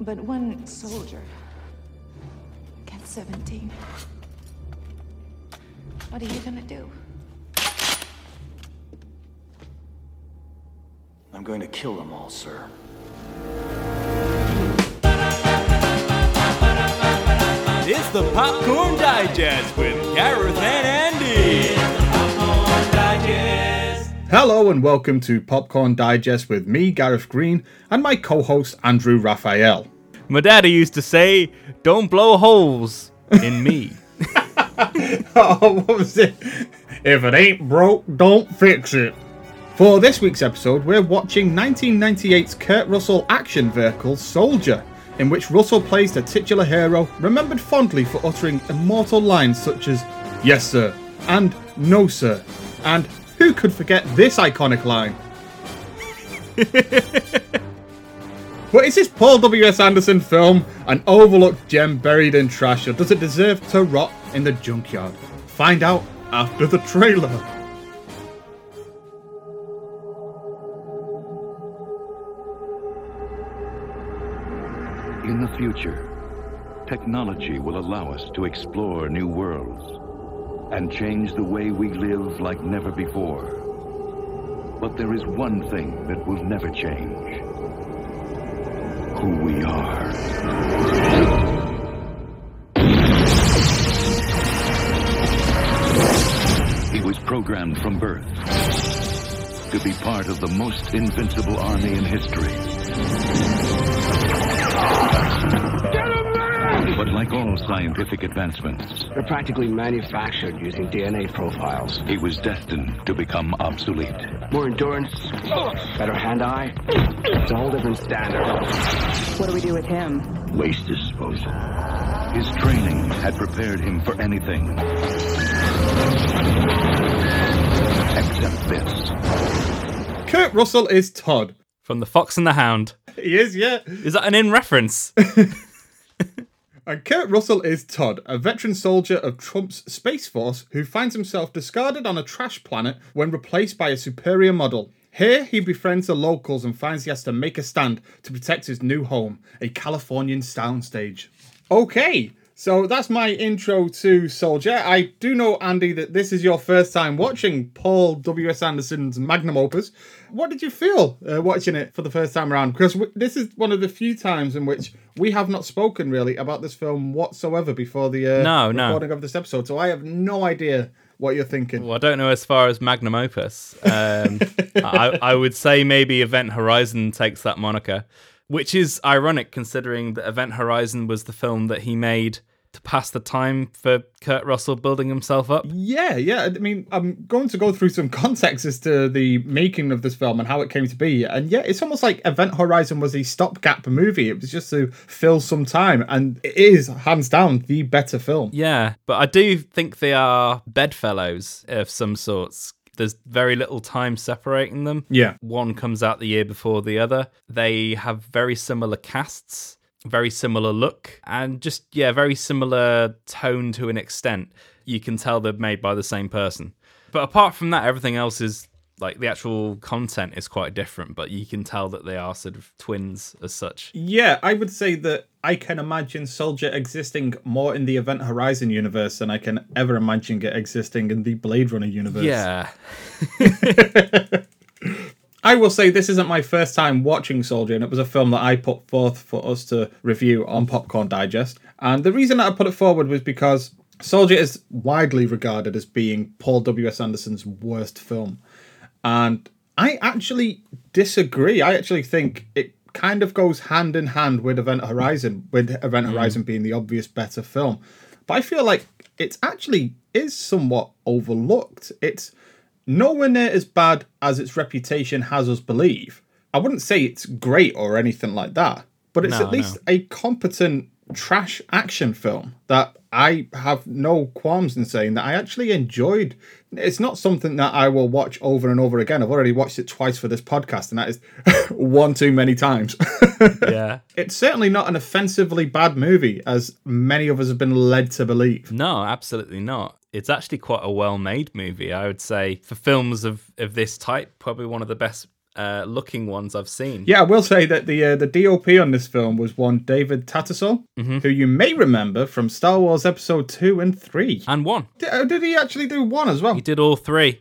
But one soldier gets 17. What are you gonna do? I'm going to kill them all, sir. It's the Popcorn Digest with Gareth and Andy. Hello and welcome to Popcorn Digest with me, Gareth Green, and my co host, Andrew Raphael. My daddy used to say, "Don't blow holes in me." Oh, what was it? If it ain't broke, don't fix it. For this week's episode, we're watching 1998's Kurt Russell action vehicle Soldier, in which Russell plays the titular hero, remembered fondly for uttering immortal lines such as Yes, sir, and No, sir, and who could forget this iconic line? But is this Paul W.S. Anderson film an overlooked gem buried in trash, or does it deserve to rot in the junkyard? Find out after the trailer. In the future, technology will allow us to explore new worlds and change the way we live like never before. But there is one thing that will never change who we are. He was programmed from birth to be part of the most invincible army in history. But like all scientific advancements, They're practically manufactured using DNA profiles. he was destined to become obsolete. More endurance, better hand-eye. It's a whole different standard. What do we do with him? Waste disposal. His training had prepared him for anything. Except this. Kurt Russell is Todd. From The Fox and the Hound. He is, yeah. Is that an in reference? And Kurt Russell is Todd, a veteran soldier of Trump's Space Force who finds himself discarded on a trash planet when replaced by a superior model. Here, he befriends the locals and finds he has to make a stand to protect his new home, a Californian soundstage. Okay, so that's my intro to Soldier. I do know, Andy, that this is your first time watching Paul W.S. Anderson's magnum opus. What did you feel uh, watching it for the first time around? Because w- this is one of the few times in which we have not spoken really about this film whatsoever before the uh, No, no. recording of this episode. So I have no idea what you're thinking. well, I don't know as far as magnum opus. Um, I, I would say maybe Event Horizon takes that moniker, which is ironic considering that Event Horizon was the film that he made to pass the time for Kurt Russell building himself up. Yeah, yeah. I mean, I'm going to go through some context as to the making of this film and how it came to be. And yeah, it's almost like Event Horizon was a stopgap movie. It was just to fill some time, and it is hands down the better film. Yeah, but I do think they are bedfellows of some sorts. There's very little time separating them. Yeah. One comes out the year before the other. They have very similar casts, very similar look, and just, yeah, very similar tone to an extent. You can tell they're made by the same person. But apart from that, everything else is like the actual content is quite different, but you can tell that they are sort of twins as such. Yeah, I would say that I can imagine Soldier existing more in the Event Horizon universe than I can ever imagine it existing in the Blade Runner universe. Yeah. I will say this isn't my first time watching Soldier, and it was a film that I put forth for us to review on Popcorn Digest. And the reason that I put it forward was because Soldier is widely regarded as being Paul W.S. Anderson's worst film. And I actually disagree. I actually think it kind of goes hand in hand with Event Horizon, with Event hmm. Horizon being the obvious better film. But I feel like it actually is somewhat overlooked. It's nowhere near as bad as its reputation has us believe. I wouldn't say it's great or anything like that, but it's No, at least no. a competent trash action film that I have no qualms in saying that I actually enjoyed. It's not something that I will watch over and over again. I've already watched it twice for this podcast, and that is one too many times. Yeah. it's certainly not an offensively bad movie, as many of us have been led to believe. No, absolutely not. It's actually quite a well-made movie, I would say. For films of of this type, probably one of the best uh, looking ones I've seen. Yeah, I will say that the uh, the DOP on this film was one David Tattersall, who you may remember from Star Wars Episode Two and Three. And one. Did, uh, did he actually do one as well? He did all three.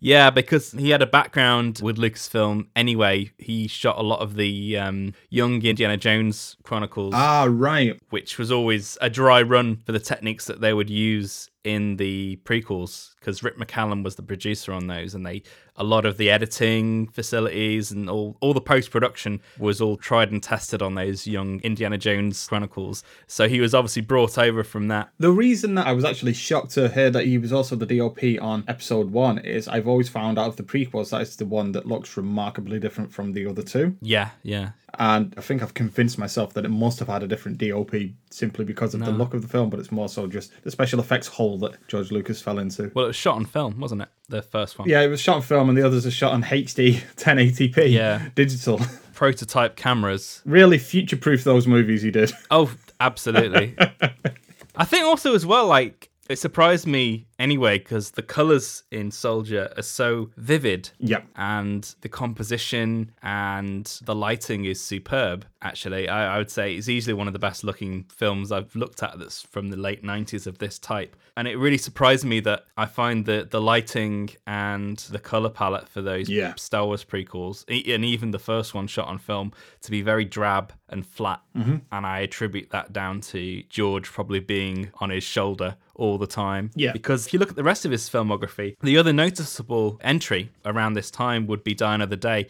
Yeah, because he had a background with Lucasfilm anyway. He shot a lot of the um, young Indiana Jones Chronicles, Ah, right. which was always a dry run for the techniques that they would use in the prequels. Because Rick McCallum was the producer on those, and they a lot of the editing facilities and all all the post production was all tried and tested on those young Indiana Jones Chronicles. So he was obviously brought over from that. The reason that I was actually shocked to hear that he was also the DOP on Episode One is I've always found out of the prequels that it's the one that looks remarkably different from the other two. Yeah, yeah. And I think I've convinced myself that it must have had a different DOP simply because of the look of the film, but it's more so just the special effects hole that George Lucas fell into. Well, it was shot on film, wasn't it? The first one. Yeah, it was shot on film, and the others are shot on HD 1080p Yeah. digital. Prototype cameras. really future proof those movies he did. Oh, absolutely. I think also as well, like it surprised me anyway because the colors in Soldier are so vivid. Yep. And the composition and the lighting is superb. Actually, I, I would say it's easily one of the best looking films I've looked at that's from the late '90s of this type. And it really surprised me that I find that the lighting and the color palette for those Yeah. Star Wars prequels, and even the first one shot on film, to be very drab and flat. Mm-hmm. And I attribute that down to George probably being on his shoulder all the time. Yeah. Because you look at the rest of his filmography, the other noticeable entry around this time would be Die Another Day,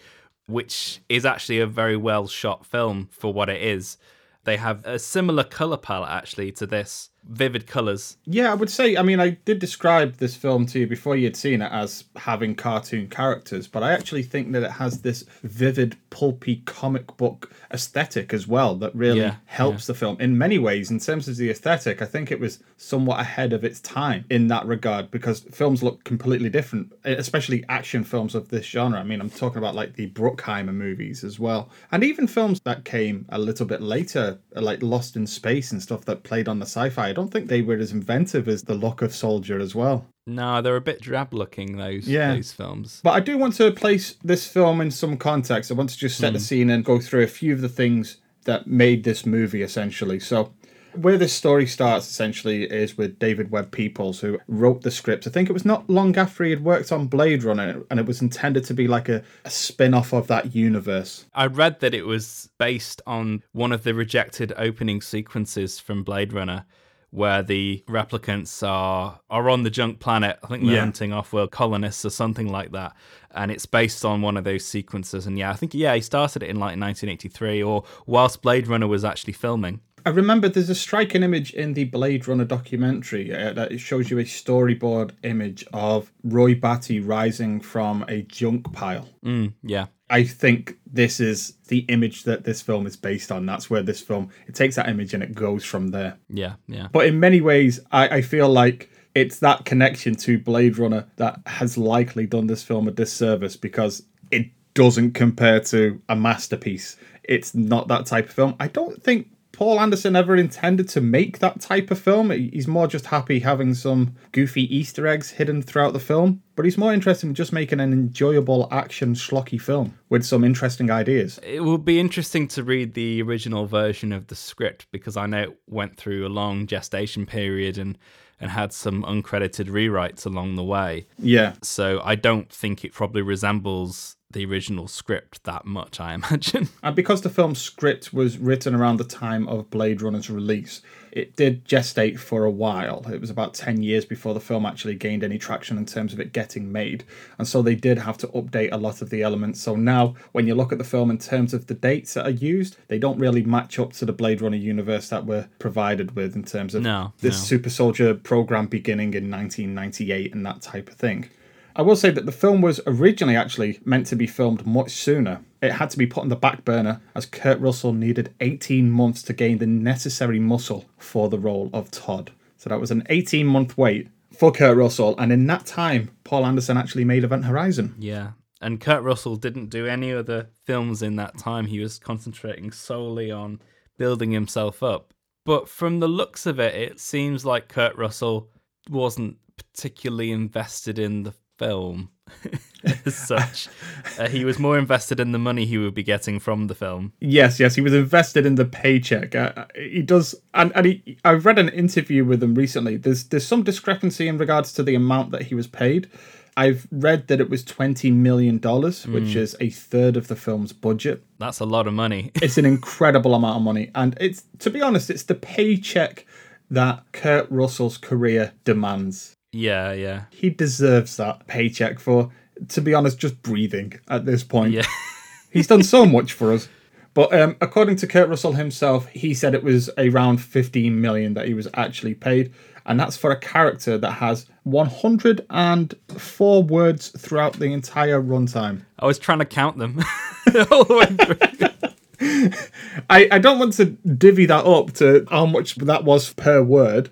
which is actually a very well shot film for what it is. They have a similar color palette actually to this, vivid colors. Yeah, I would say. I mean, I did describe this film to you before you'd seen it as having cartoon characters, but I actually think that it has this vivid, pulpy comic book aesthetic as well that really Yeah, helps the film in many ways. In terms of the aesthetic, I think it was somewhat ahead of its time in that regard because films look completely different, especially action films of this genre. I mean, I'm talking about like the Bruckheimer movies as well, and even films that came a little bit later, like Lost in Space and stuff that played on the sci-fi. I don't think they were as inventive as the look of Soldier as well. No, they're a bit drab looking those Yeah. those films. But I do want to place this film in some context. I want to just set the hmm. scene and go through a few of the things that made this movie essentially. So, where this story starts essentially is with David Webb Peoples, who wrote the script. I think it was not long after he had worked on Blade Runner, and it was intended to be like a, a spin off of that universe. I read that it was based on one of the rejected opening sequences from Blade Runner, where the replicants are are on the junk planet. I think they're Yeah. hunting off-world colonists or something like that, and it's based on one of those sequences. And yeah, I think yeah, he started it in like 1983, or whilst Blade Runner was actually filming. I remember there's a striking image in the Blade Runner documentary uh, that shows you a storyboard image of Roy Batty rising from a junk pile. Mm, yeah, I think this is the image that this film is based on. That's where this film it takes that image and it goes from there. yeah, yeah. But in many ways, I, I feel like it's that connection to Blade Runner that has likely done this film a disservice because it doesn't compare to a masterpiece. It's not that type of film. I don't think Paul Anderson ever intended to make that type of film. He's more just happy having some goofy Easter eggs hidden throughout the film. But he's more interested in just making an enjoyable action schlocky film with some interesting ideas. It would be interesting to read the original version of the script because I know it went through a long gestation period and and had some uncredited rewrites along the way. Yeah. So I don't think it probably resembles the original script that much, I imagine. And because the film's script was written around the time of Blade Runner's release, it did gestate for a while. It was about 10 years before the film actually gained any traction in terms of it getting made. And so they did have to update a lot of the elements. So now, when you look at the film in terms of the dates that are used, they don't really match up to the Blade Runner universe that we're provided with in terms of No, this no. Super Soldier program beginning in 1998 and that type of thing. I will say that the film was originally actually meant to be filmed much sooner. It had to be put on the back burner as Kurt Russell needed 18 months to gain the necessary muscle for the role of Todd. So that was an 18 month wait for Kurt Russell, and in that time, Paul Anderson actually made Event Horizon. yeah. And Kurt Russell didn't do any other films in that time. He was concentrating solely on building himself up. But from the looks of it, it seems like Kurt Russell wasn't particularly invested in the film as such. Uh, he was more invested in the money he would be getting from the film. Yes, yes, he was invested in the paycheck. Uh, he does, and and he, I've read an interview with him recently. There's there's some discrepancy in regards to the amount that he was paid. I've read that it was twenty million dollars, which is a third of the film's budget. That's a lot of money. It's an incredible amount of money, and it's to be honest, it's the paycheck that Kurt Russell's career demands. Yeah, yeah. He deserves that paycheck for, to be honest, just breathing at this point. Yeah. He's done so much for us. But um, according to Kurt Russell himself, he said it was around 15 million that he was actually paid. And that's for a character that has 104 words throughout the entire runtime. I was trying to count them all the way through. I, I don't want to divvy that up to how much that was per word,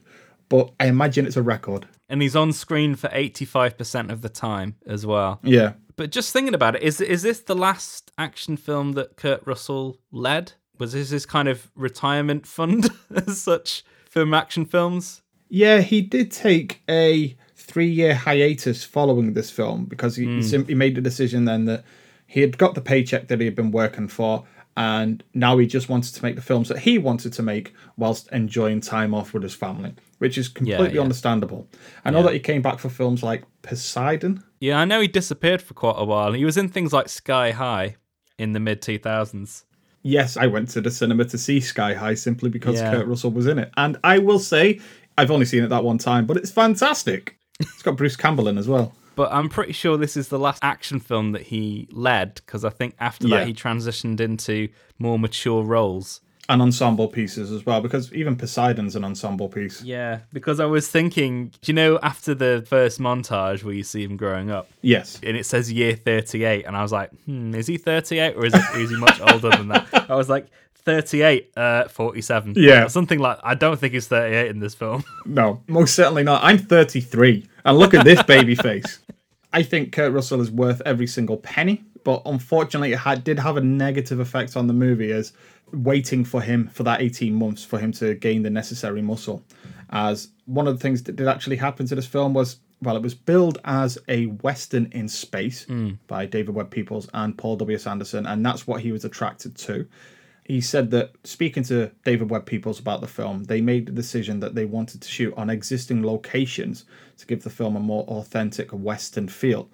but I imagine it's a record. And he's on screen for 85% of the time as well. Yeah. But just thinking about it, is is this the last action film that Kurt Russell led? Was this his kind of retirement fund as such for action films? Yeah, he did take a three year hiatus following this film because he, he hmm. simply made the decision then that he had got the paycheck that he had been working for and now he just wanted to make the films that he wanted to make whilst enjoying time off with his family, which is completely yeah. understandable. I know that he came back for films like Poseidon. Yeah, I know he disappeared for quite a while. He was in things like Sky High in the mid 2000s. Yes, I went to the cinema to see Sky High simply because Yeah. Kurt Russell was in it. And I will say, I've only seen it that one time, but it's fantastic. It's got Bruce Campbell in as well. But I'm pretty sure this is the last action film that he led because I think after Yeah. that he transitioned into more mature roles. And ensemble pieces as well, because even Poseidon's an ensemble piece. Yeah, because I was thinking, you know, after the first montage where you see him growing up, Yes. and it says year 38, and I was like, hmm, is he 38 or is, it, is he much older than that? I was like, 38, uh, 47. Yeah. Something like, I don't think he's 38 in this film. No, most certainly not. I'm 33, and look at this baby face. I think Kurt Russell is worth every single penny, but unfortunately, it had, did have a negative effect on the movie as waiting for him for that 18 months for him to gain the necessary muscle. As one of the things that did actually happen to this film was, well, it was billed as a Western in space hmm. by David Webb Peoples and Paul W.S. Anderson, and that's what he was attracted to he said that speaking to David Webb Peoples about the film, they made the decision that they wanted to shoot on existing locations to give the film a more authentic Western feel.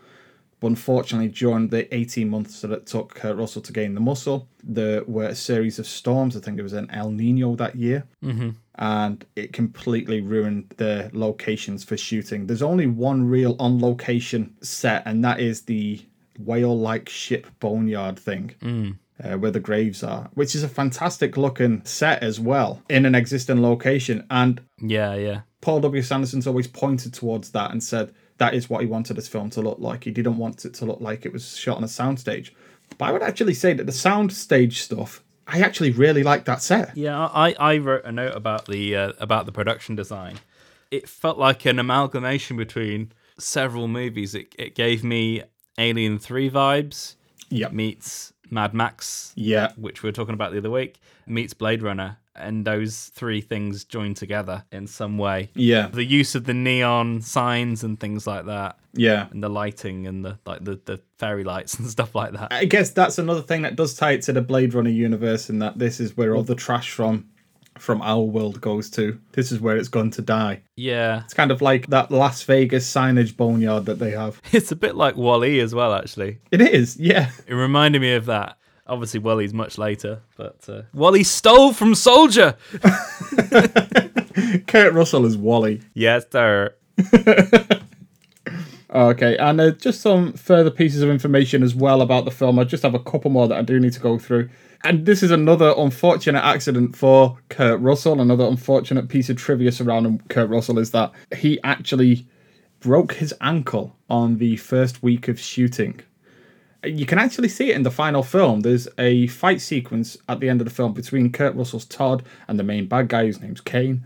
But unfortunately, during the 18 months that it took Kurt Russell to gain the muscle, there were a series of storms. I think it was an El Nino that year. Mm-hmm. And it completely ruined the locations for shooting. There's only one real on location set, and that is the whale like ship boneyard thing uh, where the graves are, which is a fantastic looking set as well in an existing location. And Yeah, yeah. Paul W.S. Anderson's always pointed towards that and said that is what he wanted his film to look like. He didn't want it to look like it was shot on a soundstage. But I would actually say that the soundstage stuff, I actually really like that set. Yeah, I, I wrote a note about the uh, about the production design. It felt like an amalgamation between several movies. It, it gave me Alien 3 vibes Yep. meets Mad Max, Yeah. which we were talking about the other week, meets Blade Runner, and those three things joined together in some way. Yeah. The use of the neon signs and things like that, Yeah. and the lighting and the like the, the fairy lights and stuff like that. I guess that's another thing that does tie it to the Blade Runner universe, in that this is where all the trash from from our world goes to. This is where it's gone to die. Yeah, It's kind of like that Las Vegas signage boneyard that they have. it's a bit like WALL-E as well, actually. It is, yeah. It reminded me of that. Obviously, WALL-E's much later, but uh, WALL-E stole from Soldier. Kurt Russell is WALL-E. Yes, sir. Okay, and uh, just some further pieces of information as well about the film. I just have a couple more that I do need to go through. And this is another unfortunate accident for Kurt Russell. Another unfortunate piece of trivia surrounding Kurt Russell is that he actually broke his ankle on the first week of shooting. You can actually see it in the final film. There's a fight sequence at the end of the film between Kurt Russell's Todd and the main bad guy, whose name's Caine.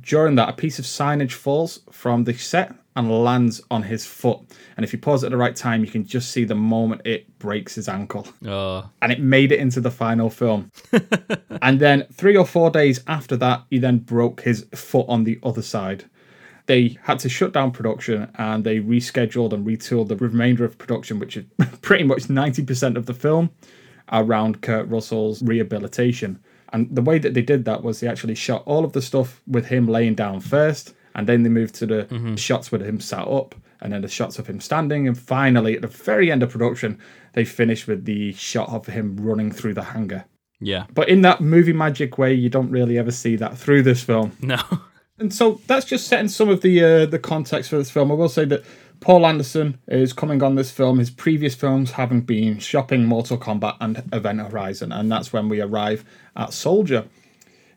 During that, a piece of signage falls from the set and lands on his foot. And if you pause at the right time, you can just see the moment it breaks his ankle. Oh, And it made it into the final film. and then three or four days after that, he then broke his foot on the other side. They had to shut down production and they rescheduled and retooled the remainder of production, which is pretty much 90% of the film, around Kurt Russell's rehabilitation. And the way that they did that was they actually shot all of the stuff with him laying down first, and then they moved to the mm-hmm. shots with him sat up, and then the shots of him standing, and finally at the very end of production, they finished with the shot of him running through the hangar. Yeah. But in that movie magic way, you don't really ever see that through this film. No. And so that's just setting some of the uh, the context for this film. I will say that Paul Anderson is coming on this film. His previous films having been Shopping, Mortal Kombat, and Event Horizon, and that's when we arrive at Soldier.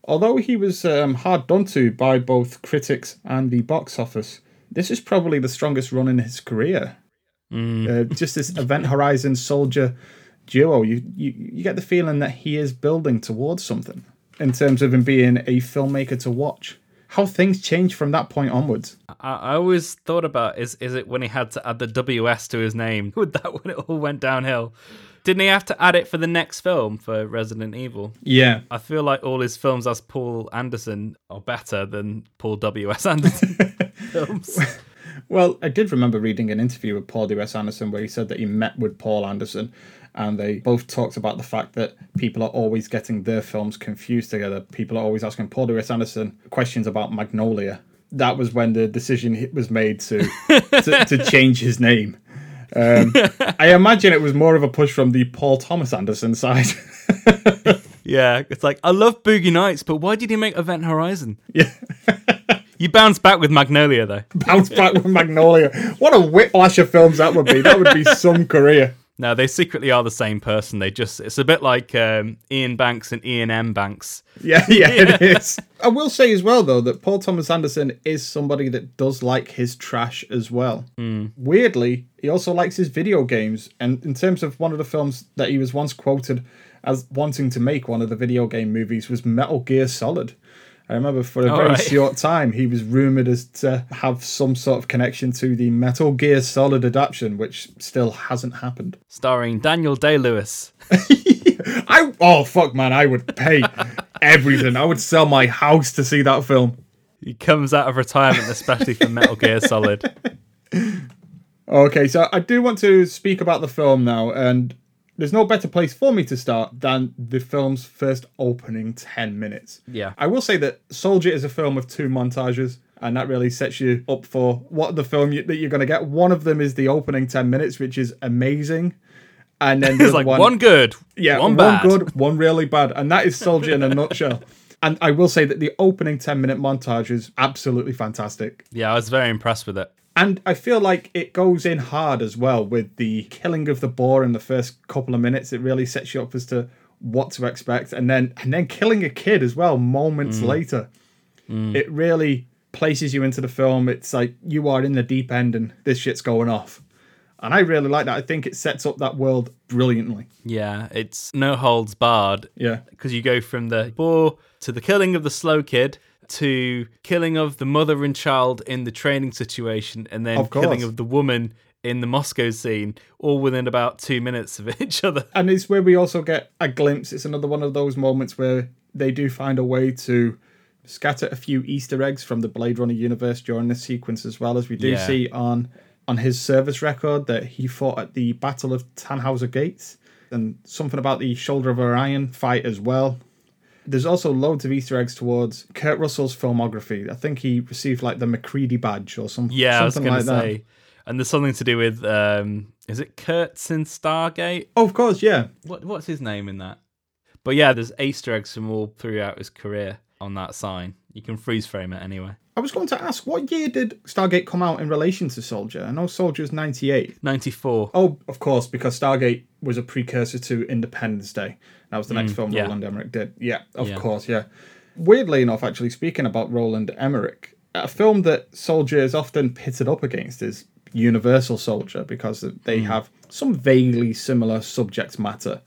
Although he was um, hard done to by both critics and the box office, this is probably the strongest run in his career. Uh, just this Event Horizon Soldier duo, you, you you get the feeling that he is building towards something in terms of him being a filmmaker to watch. How things change from that point onwards. I, I always thought about is is it when he had to add the WS to his name? Would that when it all went downhill? Didn't he have to add it for the next film for Resident Evil? Yeah, I feel like all his films as Paul Anderson are better than Paul W.S. Anderson films. Well, I did remember reading an interview with Paul W.S. Anderson where he said that he met with Paul Anderson and they both talked about the fact that people are always getting their films confused together. People are always asking Paul W.S. Anderson questions about Magnolia. That was when the decision was made to to, to change his name. Um, I imagine it was more of a push from the Paul Thomas Anderson side. Yeah, it's like I love Boogie Nights, but why did he make Event Horizon? Yeah. you bounce back with Magnolia though. Bounce back with Magnolia. What a whiplash of films that would be. That would be some career. No, they secretly are the same person. They just it's a bit like um, Iain Banks and Iain M. Banks. Yeah, yeah, it is. I will say as well, though, that Paul Thomas Anderson is somebody that does like his trash as well. Weirdly, he also likes his video games. And in terms of one of the films that he was once quoted as wanting to make one of the video game movies was Metal Gear Solid. I remember for a All very right. short time he was rumored as to have some sort of connection to the Metal Gear Solid adaptation, which still hasn't happened. starring Daniel Day Lewis. I oh fuck man, I would pay everything. I would sell my house to see that film. He comes out of retirement especially for Metal Gear Solid. Okay, so I do want to speak about the film now, and there's no better place for me to start than the film's first opening 10 minutes. Yeah. I will say that Soldier is a film of two montages, and that really sets you up for what the film you, that you're going to get. One of them is the opening 10 minutes, which is amazing. And then there's like one, one, good, yeah, one one, good, one really bad, and that is Soldier in a nutshell. And I will say that the opening 10 minute montage is absolutely fantastic. Yeah, I was very impressed with it. And I feel like it goes in hard as well with the killing of the boar in the first couple of minutes. It really sets you up as to what to expect, and then and then killing a kid as well moments mm. later. Mm. It really places you into the film. It's like you are in the deep end, and this shit's going off. And I really like that. I think it sets up that world brilliantly. Yeah, it's no holds barred. Yeah. because you go from the boar to the killing of the slow kid to killing of the mother and child in the training situation, and then Of killing of the woman in the Moscow scene, all within about two minutes of each other. and it's where we also get a glimpse. It's another one of those moments where they do find a way to scatter a few Easter eggs from the Blade Runner universe during this sequence, as well as we do Yeah. see on on his service record that he fought at the Battle of Tannhauser Gates, and something about the Shoulder of Orion fight as well. There's also loads of Easter eggs towards Kurt Russell's filmography. I think he received like the MacReady badge or some, Yeah, I was something going to like say, that. and there's something to do with um, is it Kurtz in Stargate? Oh, of course, yeah. What what's his name in that? But yeah, there's Easter eggs from all throughout his career on that sign. You can freeze frame it anyway. I was going to ask, what year did Stargate come out in relation to Soldier? I know Soldier's 98. Ninety four. Oh, of course, because Stargate was a precursor to Independence Day. That was the next mm, film yeah. Roland Emmerich did. Yeah, of Yeah. course, yeah. Weirdly enough, actually, speaking about Roland Emmerich, a film that Soldier is often pitted up against is Universal Soldier because they mm. have some vaguely similar subject matter.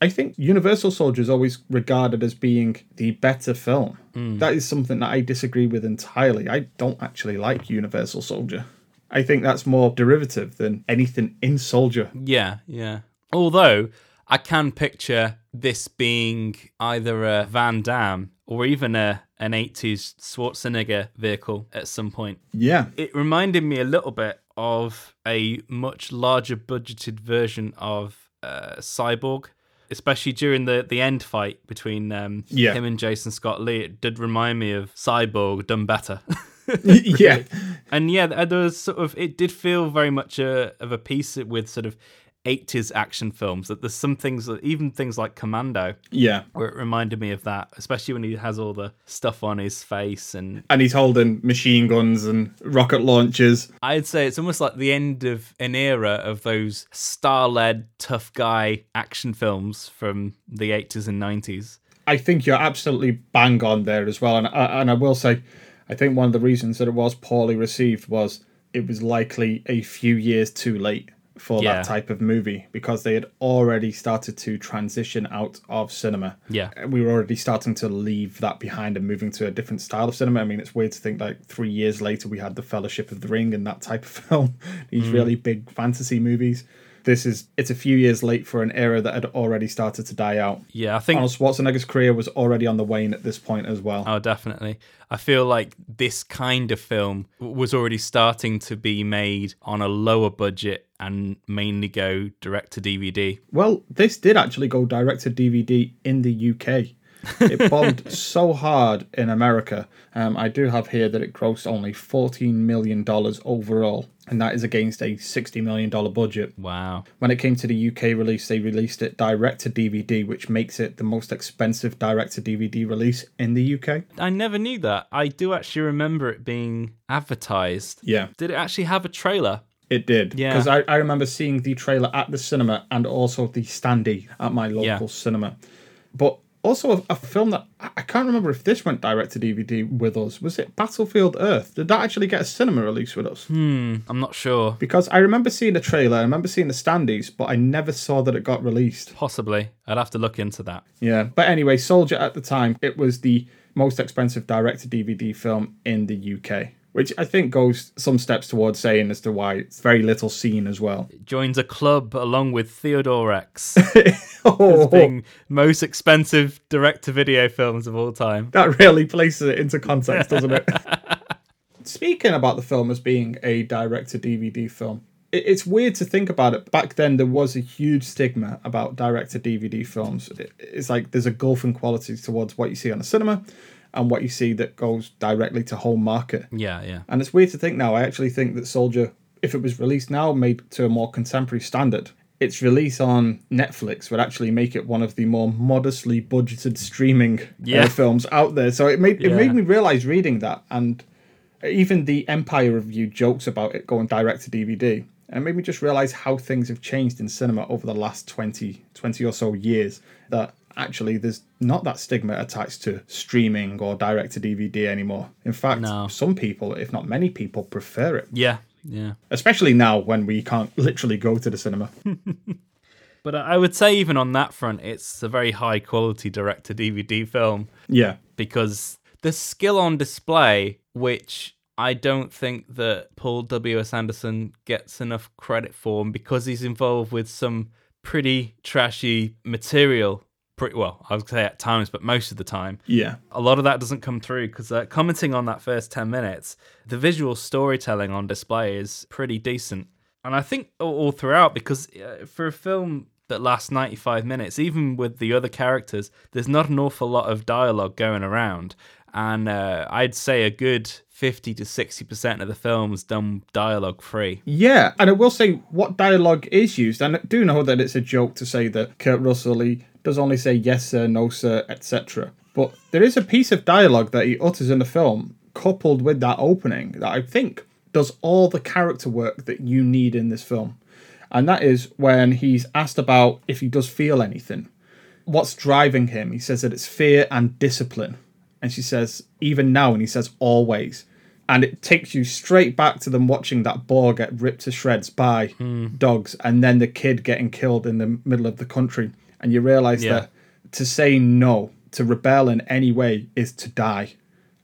I think Universal Soldier is always regarded as being the better film. Mm. That is something that I disagree with entirely. I don't actually like Universal Soldier. I think that's more derivative than anything in Soldier. Yeah, yeah. Although I can picture this being either a Van Damme or even a an 80s Schwarzenegger vehicle at some point. Yeah. It reminded me a little bit of a much larger budgeted version of uh, Cyborg, especially during the, the end fight between um, Yeah. him and Jason Scott Lee. It did remind me of Cyborg done better. yeah. and yeah, there was sort of it did feel very much a, of a piece with sort of 80s action films. That there's some things, that even things like Commando, Yeah. where it reminded me of that, especially when he has all the stuff on his face. And And he's holding machine guns and rocket launchers. I'd say it's almost like the end of an era of those star-led tough guy action films from the 80s and 90s. I think you're absolutely bang on there as well. And I, and I will say, I think one of the reasons that it was poorly received was it was likely a few years too late for Yeah. that type of movie because they had already started to transition out of cinema. Yeah. Uh, we were already starting to leave that behind and moving to a different style of cinema. I mean, it's weird to think like three years later we had The Fellowship of the Ring and that type of film, these mm. really big fantasy movies. This is, it's a few years late for an era that had already started to die out. Yeah, I think Arnold Schwarzenegger's career was already on the wane at this point as well. Oh, definitely. I feel like this kind of film was already starting to be made on a lower budget and mainly go direct to DVD. Well, this did actually go direct to DVD in the UK. It bombed so hard in America. Um, I do have here that it grossed only $14 million overall, and that is against a $60 million budget. Wow. When it came to the UK release, they released it direct to DVD, which makes it the most expensive direct to DVD release in the UK. I never knew that. I do actually remember it being advertised. Yeah, Did it actually have a trailer? it did. Yeah. Because I, I remember seeing the trailer at the cinema and also the standee at my local Yeah. cinema. But also a, a film that I can't remember if this went direct to DVD with us. Was it Battlefield Earth? Did that actually get a cinema release with us? Hmm, I'm not sure. Because I remember seeing the trailer, I remember seeing the standees, but I never saw that it got released. Possibly. I'd have to look into that. Yeah. But anyway, Soldier at the time, it was the most expensive direct to DVD film in the UK. Which I think goes some steps towards saying as to why it's very little seen as well. It joins a club along with Theodore Rex Oh, as being most expensive direct to video films of all time. that really places it into context, doesn't it? Speaking about the film as being a direct to DVD film, it's weird to think about it. Back then, there was a huge stigma about direct to DVD films. It's like there's a gulf in quality towards what you see on a cinema and what you see that goes directly to home market. Yeah, yeah. And it's weird to think now. I actually think that Soldier, if it was released now, made to a more contemporary standard, its release on Netflix would actually make it one of the more modestly budgeted streaming uh, films out there. So it made it made me realize reading that, and even the Empire review jokes about it going direct to DVD. And made me just realize how things have changed in cinema over the last 20, 20 or so years. That actually there's not that stigma attached to streaming or direct to DVD anymore. In fact, No. some people, if not many people, prefer it. Yeah, yeah. Especially now when we can't literally go to the cinema. But I would say even on that front, it's a very high quality direct to DVD film yeah. because the skill on display, which I don't think that Paul W.S. Anderson gets enough credit for, because he's involved with some pretty trashy material. Pretty well, I would say at times, but most of the time, Yeah. a lot of that doesn't come through because uh, commenting on that first 10 minutes, the visual storytelling on display is pretty decent. And I think all, throughout, because uh, for a film that lasts 95 minutes, even with the other characters, there's not an awful lot of dialogue going around. And uh, I'd say a good 50 to 60% of the film's done dialogue free. Yeah, and I will say what dialogue is used, and I do know that it's a joke to say that Kurt Russell he does only say yes sir, no sir, etc. But there is a piece of dialogue that he utters in the film, coupled with that opening, that I think does all the character work that you need in this film. And that is when he's asked about if he does feel anything. What's driving him? He says that it's fear and discipline. And she says, even now, and he says, always and it takes you straight back to them watching that boar get ripped to shreds by hmm. dogs and then the kid getting killed in the middle of the country and you realize Yeah. that to say no to rebel in any way is to die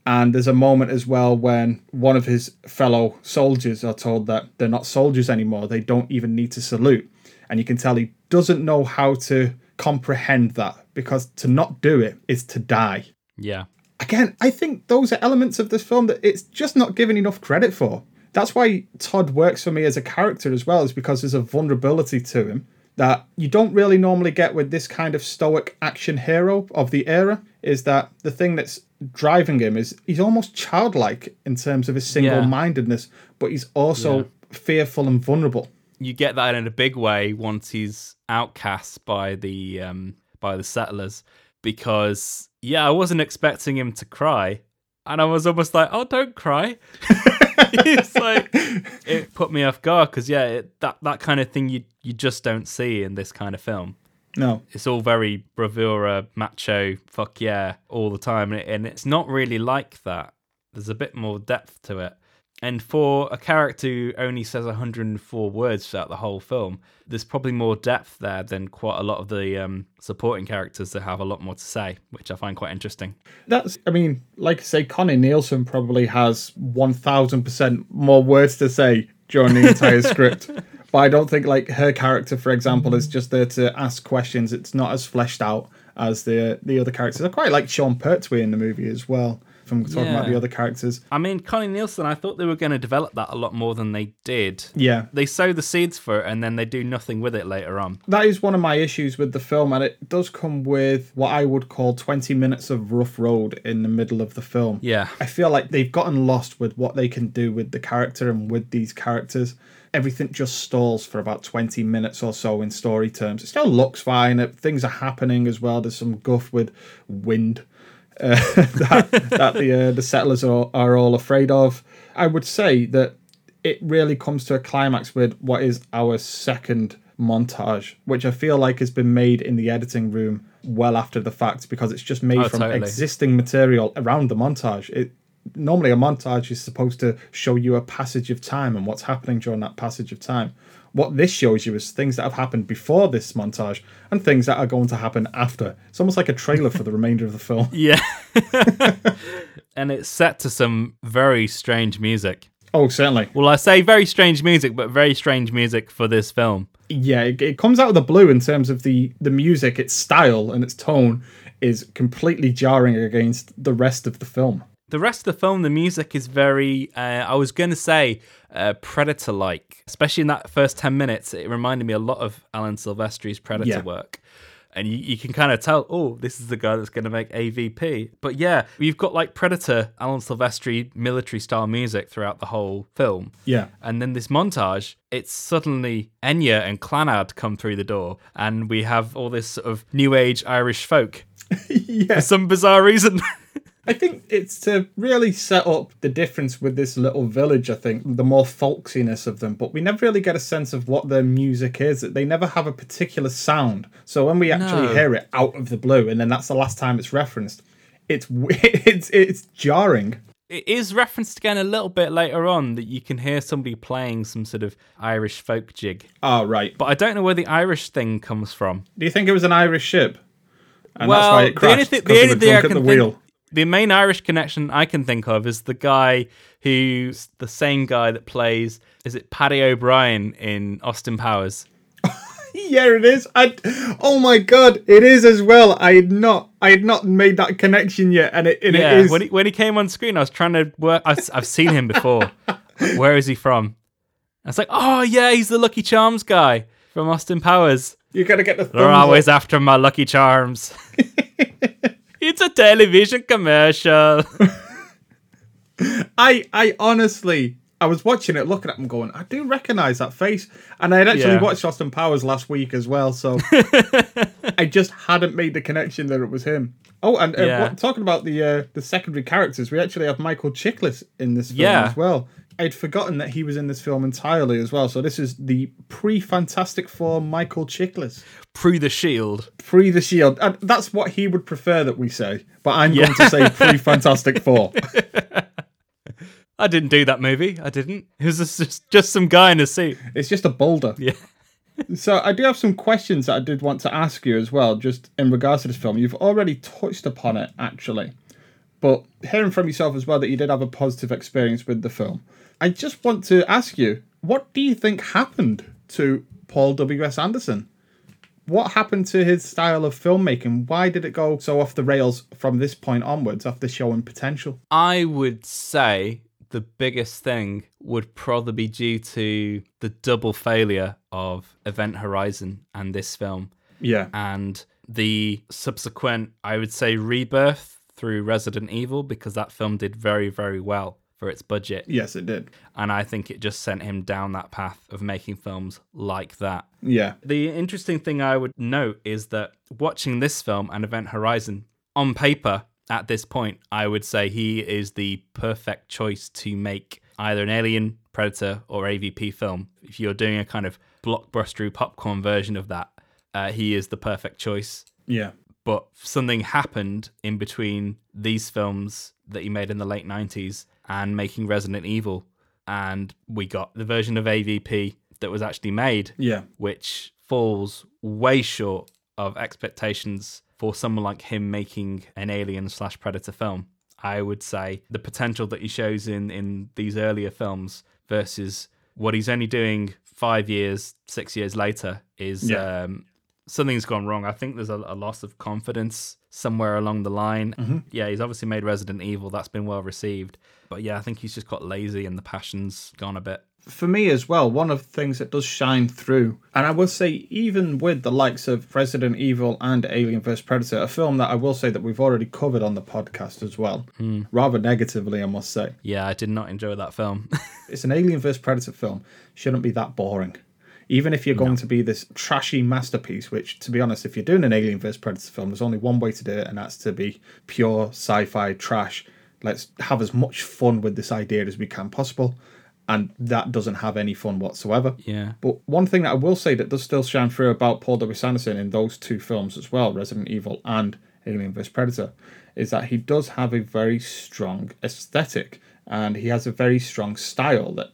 and there's a moment as well when one of his fellow soldiers are told that they're not soldiers anymore they don't even need to salute and you can tell he doesn't know how to comprehend that because to not do it is to die Yeah. again, I think those are elements of this film that it's just not given enough credit for. That's why Todd works for me as a character as well, is because there's a vulnerability to him that you don't really normally get with this kind of stoic action hero of the era. Is that the thing that's driving him is he's almost childlike in terms of his single mindedness, but he's also Yeah. fearful and vulnerable. you get that in a big way once he's outcast by the um by the settlers because yeah i wasn't expecting him to cry and i was almost like oh don't cry it's like it put me off guard because yeah it, that that kind of thing you you just don't see in this kind of film. No. it's all very bravura macho fuck yeah all the time and, it, and it's not really like that. There's a bit more depth to it and for a character who only says 104 words throughout the whole film there's probably more depth there than quite a lot of the um, supporting characters that have a lot more to say which i find quite interesting That's, I mean, like I say, Connie Nielsen probably has 1000% more words to say during the entire script. But I don't think, like, her character, for example, is just there to ask questions. It's not as fleshed out as the the other characters. I quite like Sean Pertwee in the movie as well, from talking about the other characters. i mean connie nielsen i thought they were going to develop that a lot more than they did Yeah. they sow the seeds for it and then they do nothing with it later on That is one of my issues with the film, and it does come with what I would call 20 minutes of rough road in the middle of the film. Yeah. I feel like they've gotten lost with what they can do with the character and with these characters. Everything just stalls for about 20 minutes or so in story terms. It still looks fine, things are happening as well. There's some guff with wind. Uh, that, that the uh, the settlers are, are all afraid of. I would say that it really comes to a climax with what is our second montage, which I feel like has been made in the editing room well after the fact because it's just made Oh, from totally. existing material around the montage. It normally a montage is supposed to show you a passage of time and what's happening during that passage of time. What this shows you is things that have happened before this montage and things that are going to happen after. It's almost like a trailer for the remainder of the film. Yeah. and it's set to some very strange music. Oh, certainly. Well, I say very strange music, but very strange music for this film. yeah, it, it comes out of the blue in terms of the the music, its style and its tone is completely jarring against the rest of the film. The rest of the film, the music is very, uh, I was going to say, uh, Predator like. Especially in that first 10 minutes, it reminded me a lot of Alan Silvestri's Predator Yeah. work. And you, you can kind of tell, oh, this is the guy that's going to make AVP. But yeah, you've got like Predator, Alan Silvestri military style music throughout the whole film. Yeah. And then this montage, it's suddenly Enya and Clannad come through the door, and we have all this sort of new age Irish folk yeah. for some bizarre reason. I think it's to really set up the difference with this little village, I think, the more folksiness of them, but we never really get a sense of what their music is. They never have a particular sound. So when we actually No. hear it out of the blue, and then that's the last time it's referenced, it's it's it's jarring. it is referenced again a little bit later on that you can hear somebody playing some sort of Irish folk jig. Oh, right. But I don't know where the Irish thing comes from. Do you think it was an Irish ship? And well, that's why it the only, crashed, the only thing I at can the think, wheel. The main Irish connection I can think of is the guy who's the same guy that plays, is it Paddy O'Brien in Austin Powers? Yeah, it is. I, oh my god, it is as well. I had not, I had not made that connection yet, and it, and yeah, it is. when he, when he came on screen, I was trying to work. I've, I've seen him before. Where is he from? I was like, oh yeah, he's the Lucky Charms guy from Austin Powers. you gotta get the. They're always up. after my Lucky Charms. it's a television commercial. I, I honestly, I was watching it, looking at him, going, I do recognize that face, and I had actually Yeah. watched Austin Powers last week as well, so I just hadn't made the connection that it was him. Oh, and uh, Yeah. what, talking about the uh, the secondary characters, we actually have Michael Chiklis in this film Yeah. as well. I'd forgotten that he was in this film entirely as well. So this is the pre-Fantastic Four Michael Chiklis. Pre the Shield. pre the Shield. And that's what he would prefer that we say. But I'm going to say pre Fantastic Four. I didn't do that movie. I didn't. It was just, just some guy in a suit. It's just a boulder. Yeah. So I do have some questions that I did want to ask you as well, just in regards to this film. You've already touched upon it actually, but hearing from yourself as well that you did have a positive experience with the film. I just want to ask you, what do you think happened to Paul W. S. Anderson? What happened to his style of filmmaking? Why did it go so off the rails from this point onwards after showing potential? I would say the biggest thing would probably be due to the double failure of Event Horizon and this film. Yeah. and the subsequent, I would say, rebirth through Resident Evil because that film did very, very well for its budget. Yes, it did. And I think it just sent him down that path of making films like that. Yeah. The interesting thing I would note is that watching this film and Event Horizon, on paper, at this point, I would say he is the perfect choice to make either an Alien, Predator, or AVP film. If you're doing a kind of blockbuster popcorn version of that, uh, he is the perfect choice. Yeah. But something happened in between these films that he made in the late 90s and making Resident Evil. And we got the version of AVP that was actually made Yeah. which falls way short of expectations for someone like him making an alien slash predator film. I would say the potential that he shows in in these earlier films versus what he's only doing five years, six years later is Yeah. um, something's gone wrong. I think there's a, a loss of confidence somewhere along the line. Mm-hmm. Yeah, he's obviously made Resident Evil. That's been well received. But yeah, I think he's just got lazy and the passion's gone a bit. for me as well, one of the things that does shine through, and I will say, even with the likes of Resident Evil and Alien vs Predator, a film that I will say that we've already covered on the podcast as well, rather negatively, I must say. Yeah, I did not enjoy that film. It's an Alien vs Predator film, shouldn't be that boring. Even if you're going to be this trashy masterpiece, which, to be honest, if you're doing an Alien vs Predator film, there's only one way to do it, and that's to be pure sci-fi trash. Let's have as much fun with this idea as we can possible, and that doesn't have any fun whatsoever. yeah. But one thing that I will say that does still shine through about Paul W.S. Anderson in those two films as well, Resident Evil and Alien vs Predator, is that he does have a very strong aesthetic and he has a very strong style that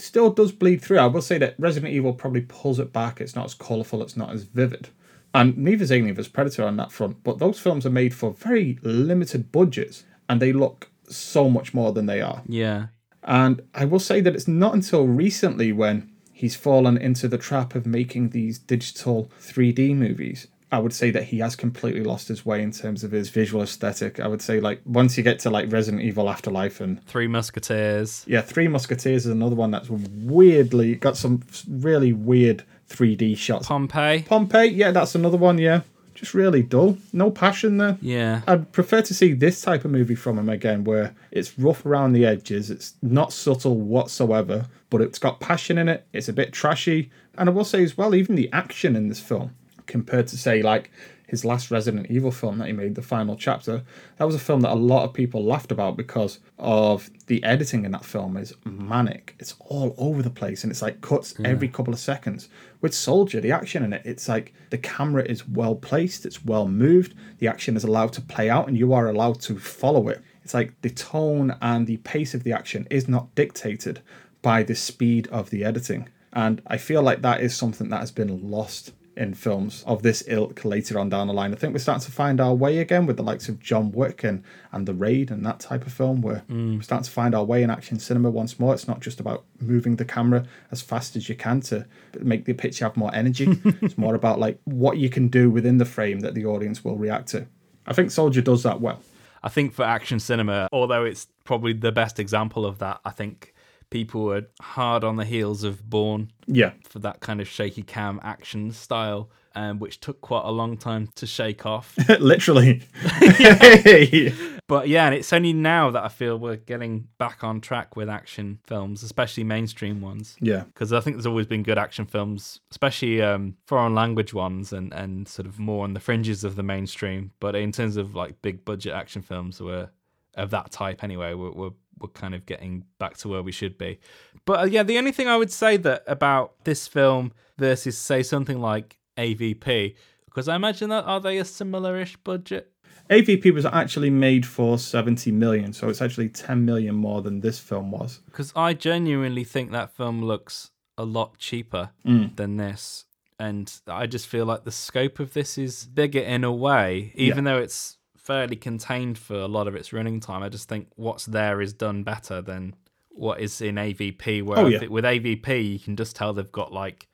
still does bleed through. I will say that Resident Evil probably pulls it back. It's not as colourful, it's not as vivid. And neither is Alien vs Predator on that front. But those films are made for very limited budgets and they look so much more than they are. Yeah. And I will say that it's not until recently when he's fallen into the trap of making these digital 3D movies. I would say that he has completely lost his way in terms of his visual aesthetic. I would say like once you get to like Resident Evil Afterlife and Three Musketeers. yeah, Three Musketeers is another one that's weirdly got some really weird 3D shots. Pompeii. Pompeii, yeah, that's another one, yeah. Just really dull. No passion there. Yeah. I'd prefer to see this type of movie from him again, where it's rough around the edges, it's not subtle whatsoever, but it's got passion in it, it's a bit trashy. And I will say as well, even the action in this film, compared to say like his last Resident Evil film that he made, The Final Chapter, that was a film that a lot of people laughed about because of the editing in that film is manic. It's all over the place and it's like cuts every couple of seconds. With Soldier, the action in it, it's like the camera is well placed, it's well moved, the action is allowed to play out and you are allowed to follow it. It's like the tone and the pace of the action is not dictated by the speed of the editing. And I feel like that is something that has been lost in films of this ilk later on down the line. I think we're starting to find our way again with the likes of John Wick and, and The Raid and that type of film where mm. we're starting to find our way in action cinema once more. It's not just about moving the camera as fast as you can to make the picture have more energy. it's more about like what you can do within the frame that the audience will react to. I think Soldier does that well. I think for action cinema, although it's probably the best example of that, I think people were hard on the heels of Bourne Yeah. for that kind of shaky cam action style, um, which took quite a long time to shake off. Literally. but yeah, and it's only now that I feel we're getting back on track with action films, especially mainstream ones. yeah. because I think there's always been good action films, especially um, foreign language ones, and and sort of more on the fringes of the mainstream. But in terms of like big budget action films, we're of that type anyway. We're we're, we're kind of getting back to where we should be. But uh, yeah, the only thing I would say that about this film versus say something like AVP, because I imagine that are they a similar-ish budget? AVP was actually made for 70 million, so it's actually 10 million more than this film was. Because I genuinely think that film looks a lot cheaper Mm. than this. And I just feel like the scope of this is bigger in a way, even though it's fairly contained for a lot of its running time. I just think what's there is done better than what is in AVP. Where Oh, yeah. with AVP, you can just tell they've got like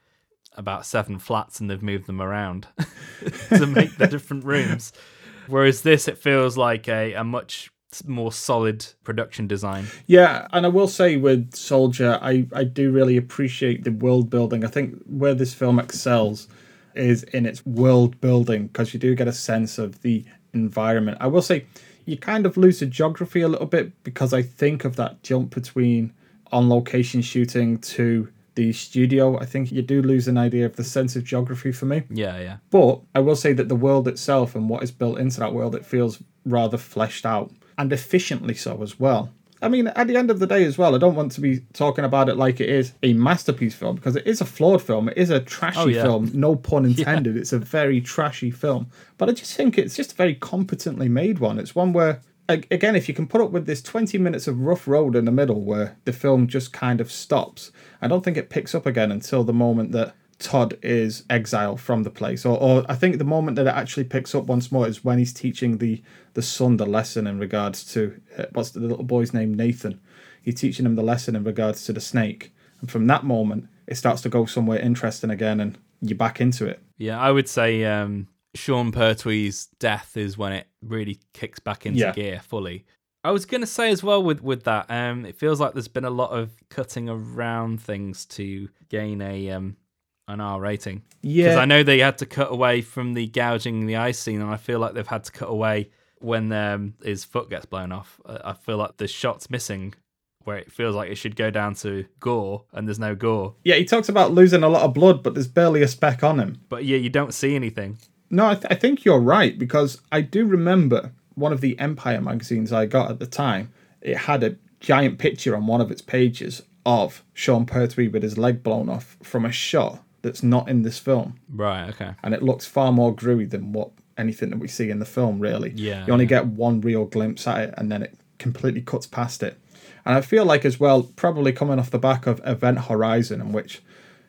about seven flats and they've moved them around to make the different rooms. Whereas this, it feels like a, a much more solid production design. Yeah, and I will say with Soldier, I, I do really appreciate the world building. I think where this film excels is in its world building because you do get a sense of the environment. I will say you kind of lose the geography a little bit because I think of that jump between on location shooting to the studio. I think you do lose an idea of the sense of geography for me. Yeah, yeah. But I will say that the world itself and what is built into that world, it feels rather fleshed out and efficiently so as well. I mean, at the end of the day, as well, I don't want to be talking about it like it is a masterpiece film because it is a flawed film. It is a trashy Oh, yeah. film, no pun intended. It's a very trashy film. But I just think it's just a very competently made one. It's one where, again, if you can put up with this 20 minutes of rough road in the middle where the film just kind of stops, I don't think it picks up again until the moment that Todd is exiled from the place. Or, or I think the moment that it actually picks up once more is when he's teaching the, the son the lesson in regards to uh, what's the little boy's name? Nathan. He's teaching him the lesson in regards to the snake. And from that moment, it starts to go somewhere interesting again and you're back into it. Yeah, I would say um, Sean Pertwee's death is when it really kicks back into Yeah. gear fully. I was going to say as well with with that, um, it feels like there's been a lot of cutting around things to gain a um, an R rating. Yeah, Because I know they had to cut away from the gouging the eye scene, and I feel like they've had to cut away when um, his foot gets blown off. I feel like the shot's missing where it feels like it should go down to gore, and there's no gore. Yeah, he talks about losing a lot of blood, but there's barely a speck on him. But yeah, you don't see anything. No, I, th- I think you're right because I do remember one of the Empire magazines I got at the time. It had a giant picture on one of its pages of Sean Pertwee with his leg blown off from a shot that's not in this film, Right. Okay. and it looks far more gruey than what anything that we see in the film. Really, Yeah, You only yeah. get one real glimpse at it, and then it completely cuts past it. And I feel like as well, probably coming off the back of Event Horizon, in which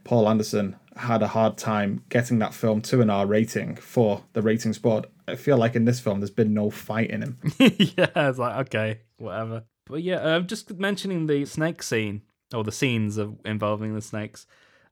Paul Anderson had a hard time getting that film to an R rating for the ratings board. I feel like in this film, there's been no fight in him. yeah, it's like okay, whatever. But yeah, uh, just mentioning the snake scene or the scenes of involving the snakes.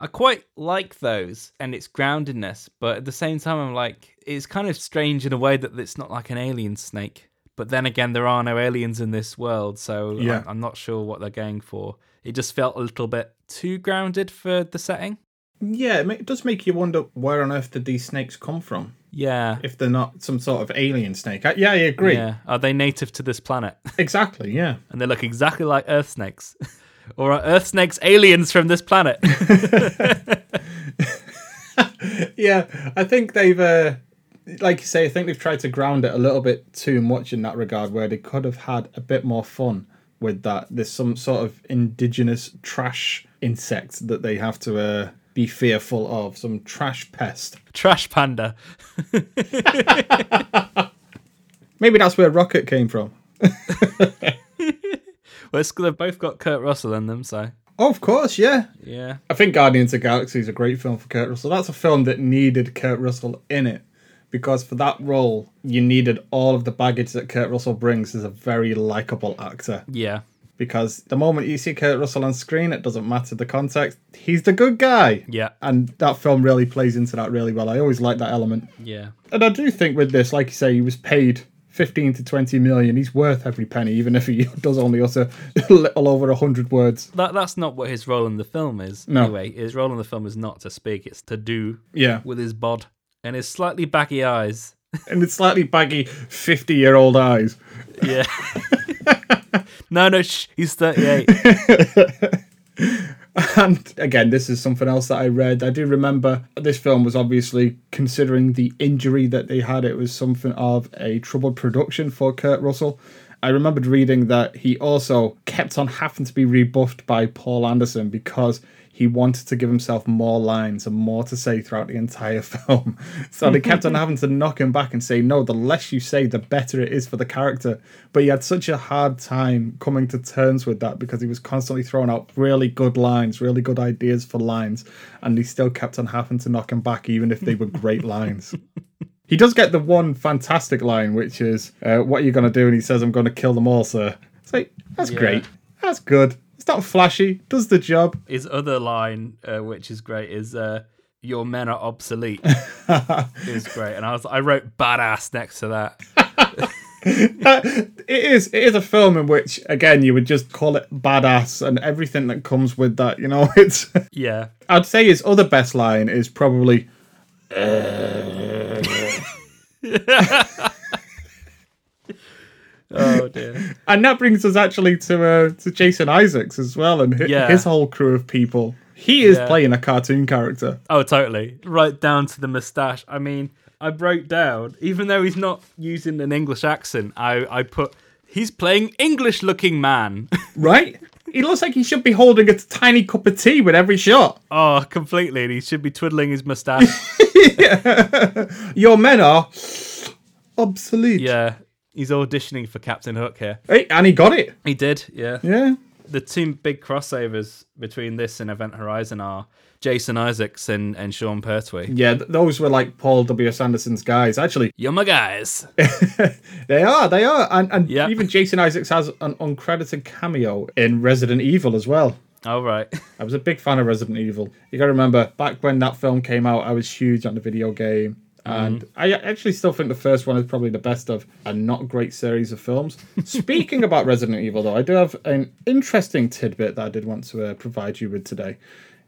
I quite like those and its groundedness, but at the same time, I'm like, it's kind of strange in a way that it's not like an alien snake. But then again, there are no aliens in this world, so Yeah. I'm, I'm not sure what they're going for. It just felt a little bit too grounded for the setting. yeah, it, does make you wonder where on earth did these snakes come from? Yeah. If they're not some sort of alien snake. I, yeah, I agree. Yeah. Are they native to this planet? Exactly, yeah. and they look exactly like Earth snakes. or are Earth snakes aliens from this planet? yeah, I think they've, uh, like you say, I think they've tried to ground it a little bit too much in that regard, where they could have had a bit more fun with that. There's some sort of indigenous trash insect that they have to uh, be fearful of, some trash pest. Trash panda. Maybe that's where Rocket came from. Well, it's, they've both got Kurt Russell in them, so Oh, of course, yeah. yeah. I think Guardians of the Galaxy is a great film for Kurt Russell. That's a film that needed Kurt Russell in it because for that role, you needed all of the baggage that Kurt Russell brings as a very likable actor. Yeah. Because the moment you see Kurt Russell on screen, it doesn't matter the context. He's the good guy. Yeah. And that film really plays into that really well. I always like that element. Yeah. And I do think with this, like you say, he was paid 15 to 20 million. He's worth every penny, even if he does only utter a little over 100 words. That that's not what his role in the film is. No. Anyway, his role in the film is not to speak, it's to do Yeah. with his bod and his slightly baggy eyes. And his slightly baggy 50 year old eyes. Yeah. no, no, shh, he's 38. And again, this is something else that I read. I do remember this film was obviously considering the injury that they had, it was something of a troubled production for Kurt Russell. I remembered reading that he also kept on having to be rebuffed by Paul Anderson because he wanted to give himself more lines and more to say throughout the entire film. So they kept on having to knock him back and say, no, the less you say, the better it is for the character. But he had such a hard time coming to terms with that because he was constantly throwing out really good lines, really good ideas for lines, and he still kept on having to knock him back, even if they were great lines. He does get the one fantastic line, which is, uh, "What are you going to do?" And he says, "I'm going to kill them all, sir." It's like that's Yeah. great, that's good. It's not flashy, does the job. his other line, uh, which is great, is uh, "Your men are obsolete." was great, and I was I wrote "badass" next to that. it is it is a film in which again you would just call it badass and everything that comes with that you know it's Yeah, i'd say his other best line is probably oh dear. and that brings us actually to uh, to jason isaacs as well and hi- Yeah. his whole crew of people he is Yeah. playing a cartoon character Oh, totally. Right down to the moustache. I mean, I broke down, even though he's not using an English accent, I, I put, he's playing English looking man. right he looks like he should be holding a tiny cup of tea with every shot oh, completely. And he should be twiddling his moustache. your men are obsolete yeah. He's auditioning for Captain Hook here. hey, and he got it He did, yeah. yeah The two big crossovers between this and Event Horizon are Jason Isaacs and, and Sean Pertwee. yeah th- those were like Paul W.S. Anderson's guys actually You're my guys. They are, they are, and and Yeah. even Jason Isaacs has an uncredited cameo in Resident Evil as well. All right. I was a big fan of Resident Evil. You got to remember, back when that film came out, I was huge on the video game, and I actually still think the first one is probably the best of a not great series of films. Speaking about Resident Evil, though, I do have an interesting tidbit that I did want to uh, provide you with today.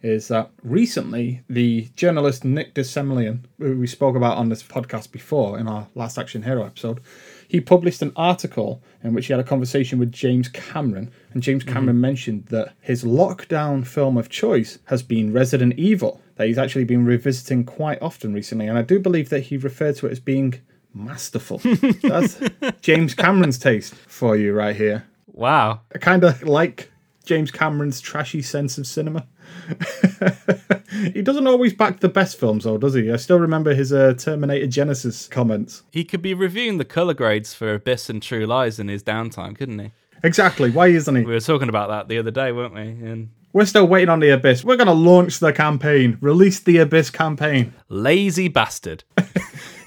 Is that recently the journalist Nick de Semlyen, who we spoke about on this podcast before in our last Action Hero episode, he published an article in which he had a conversation with James Cameron, and James Cameron mentioned that his lockdown film of choice has been Resident Evil, that he's actually been revisiting quite often recently, and I do believe that he referred to it as being masterful. That's James Cameron's taste for you right here. Wow. I kind of like James Cameron's trashy sense of cinema. he doesn't always back the best films, though, does he? I still remember his uh, Terminator Genisys comments. He could be reviewing the color grades for Abyss and True Lies in his downtime, couldn't he? Exactly. Why isn't he? We were talking about that the other day, weren't we? And We're still waiting on the Abyss. We're going to launch the campaign, release the Abyss campaign. lazy bastard.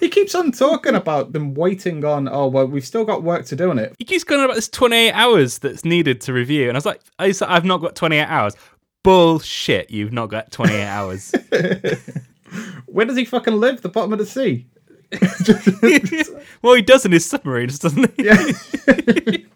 He keeps on talking about them waiting on, oh, well, we've still got work to do on it. he keeps going on about this 28 hours that's needed to review. And I was like, I said, I've not got 28 hours. Bullshit, you've not got 28 hours. Where does he fucking live? The bottom of the sea. well, he does in his submarines, doesn't he?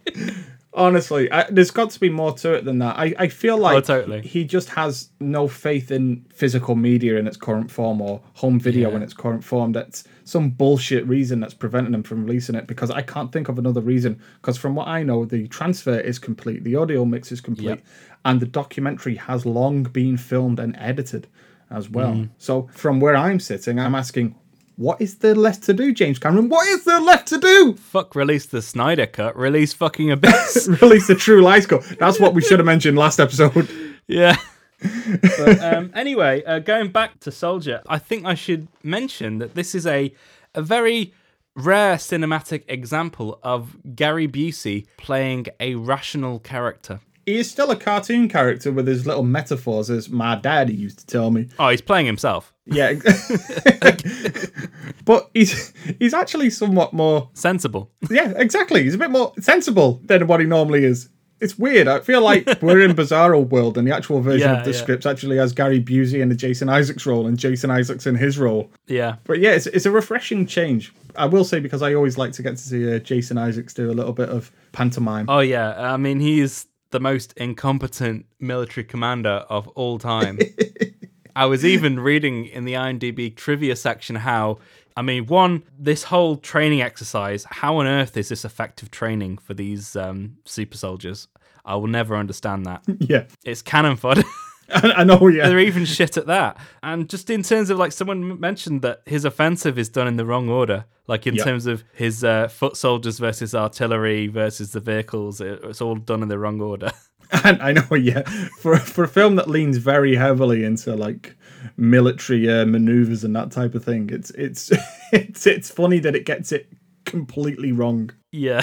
Honestly, I, there's got to be more to it than that. I, I feel like Oh, totally. he just has no faith in physical media in its current form or home video Yeah. in its current form. That's some bullshit reason that's preventing him from releasing it because I can't think of another reason. Because from what I know, the transfer is complete, the audio mix is complete, Yep. and the documentary has long been filmed and edited as well. Mm. So from where I'm sitting, I'm asking, what is there left to do, James Cameron? What is there left to do? Fuck, release the Snyder cut, release fucking Abyss. Release the True Lies Cut. That's what we should have mentioned last episode. yeah. but, um, anyway, uh, going back to Soldier, I think I should mention that this is a, a very rare cinematic example of Gary Busey playing a rational character. He is still a cartoon character with his little metaphors, as my daddy used to tell me. Oh, he's playing himself. Yeah, but he's he's actually somewhat more. Sensible. Yeah, exactly. He's a bit more sensible than what he normally is. It's weird. I feel like we're in Bizarro world, and the actual version Yeah, of the yeah. script actually has Gary Busey in the Jason Isaacs role, and Jason Isaacs in his role. Yeah. But yeah, it's, it's a refreshing change. I will say because I always like to get to see uh, Jason Isaacs do a little bit of pantomime. Oh yeah, I mean he's the most incompetent military commander of all time. I was even reading in the IMDb trivia section how I mean one this whole training exercise, how on earth is this effective training for these um, super soldiers? I will never understand that. yeah, It's cannon fodder. I, know. Yeah, They're even shit at that. And just in terms of like someone mentioned that his offensive is done in the wrong order, like in Yep. terms of his uh, foot soldiers versus artillery versus the vehicles, it, it's all done in the wrong order. And I know, yeah. For for a film that leans very heavily into like military uh, maneuvers and that type of thing, it's it's it's it's funny that it gets it completely wrong. yeah.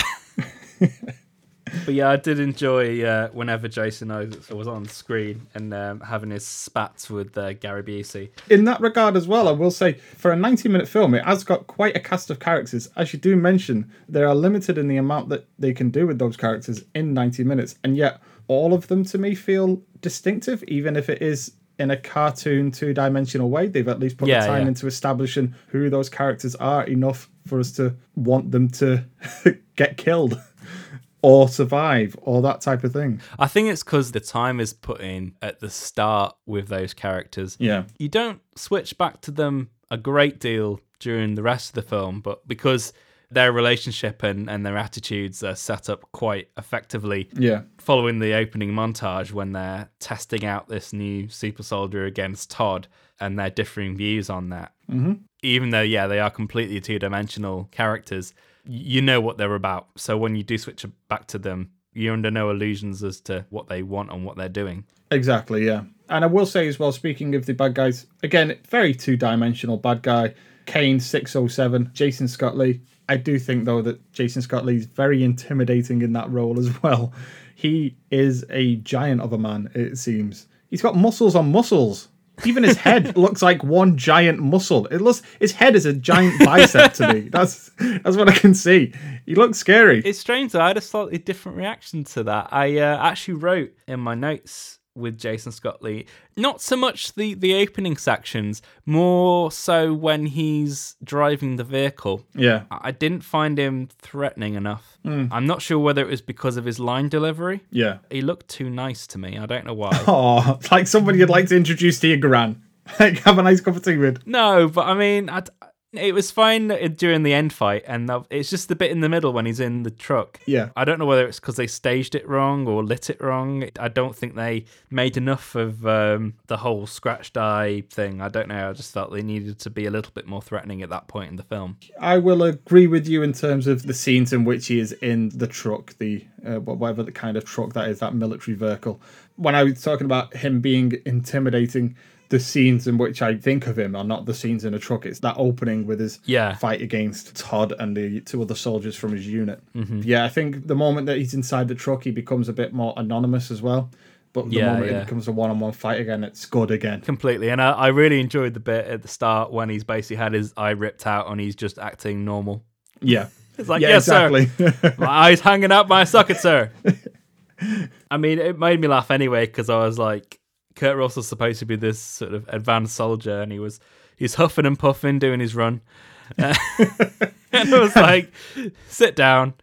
But yeah, I did enjoy uh, whenever Jason Isaacs was on screen and um, having his spats with uh, Gary Busey. In that regard as well, I will say for a 90 minute film, it has got quite a cast of characters. As you do mention, they are limited in the amount that they can do with those characters in 90 minutes, and yet all of them to me feel distinctive, even if it is in a cartoon two dimensional way. They've at least put Yeah, the time yeah. into establishing who those characters are enough for us to want them to get killed or survive or that type of thing. I think it's because the time is put in at the start with those characters. Yeah. You don't switch back to them a great deal during the rest of the film, but because their relationship and, and their attitudes are set up quite effectively Yeah. following the opening montage when they're testing out this new super soldier against Todd and their differing views on that. Mm-hmm. Even though, yeah, they are completely two dimensional characters, you know what they're about. So when you do switch back to them, you're under no illusions as to what they want and what they're doing. Exactly, yeah. And I will say as well, speaking of the bad guys, again, very two dimensional bad guy. Caine 607, Jason Scott Lee. I do think though that Jason Scott Lee is very intimidating in that role as well. He is a giant of a man, it seems. He's got muscles on muscles. Even his head looks like one giant muscle. It looks his head is a giant bicep to me. That's that's what I can see. He looks scary. It's strange though. I had a slightly different reaction to that. I uh, actually wrote in my notes with Jason Scott Lee, not so much the the opening sections, more so when he's driving the vehicle. yeah. I didn't find him threatening enough. Hmm. I'm not sure whether it was because of his line delivery. Yeah. He looked too nice to me. I don't know why. Oh, like somebody you'd like to introduce to your gran. Like have a nice cup of tea with. no, but I mean, I, it was fine during the end fight, and it's just the bit in the middle when he's in the truck. Yeah. I don't know whether it's because they staged it wrong or lit it wrong. I don't think they made enough of um, the whole scratched eye thing. I don't know. I just felt they needed to be a little bit more threatening at that point in the film. I will agree with you in terms of the scenes in which he is in the truck, the uh, whatever the kind of truck that is, that military vehicle. When I was talking about him being intimidating, the scenes in which I think of him are not the scenes in a truck. It's that opening with his Yeah. fight against Todd and the two other soldiers from his unit. Mm-hmm. Yeah, I think the moment that he's inside the truck, he becomes a bit more anonymous as well. But the Yeah, moment yeah. it becomes a one-on-one fight again, it's good again. Completely. And I, I really enjoyed the bit at the start when he's basically had his eye ripped out and he's just acting normal. Yeah. It's like, yeah, yes, exactly. sir. My eye's hanging out my socket, sir. I mean, it made me laugh anyway because I was like, Kurt Russell's supposed to be this sort of advanced soldier, and he was he's huffing and puffing doing his run, uh, and I was like, sit down,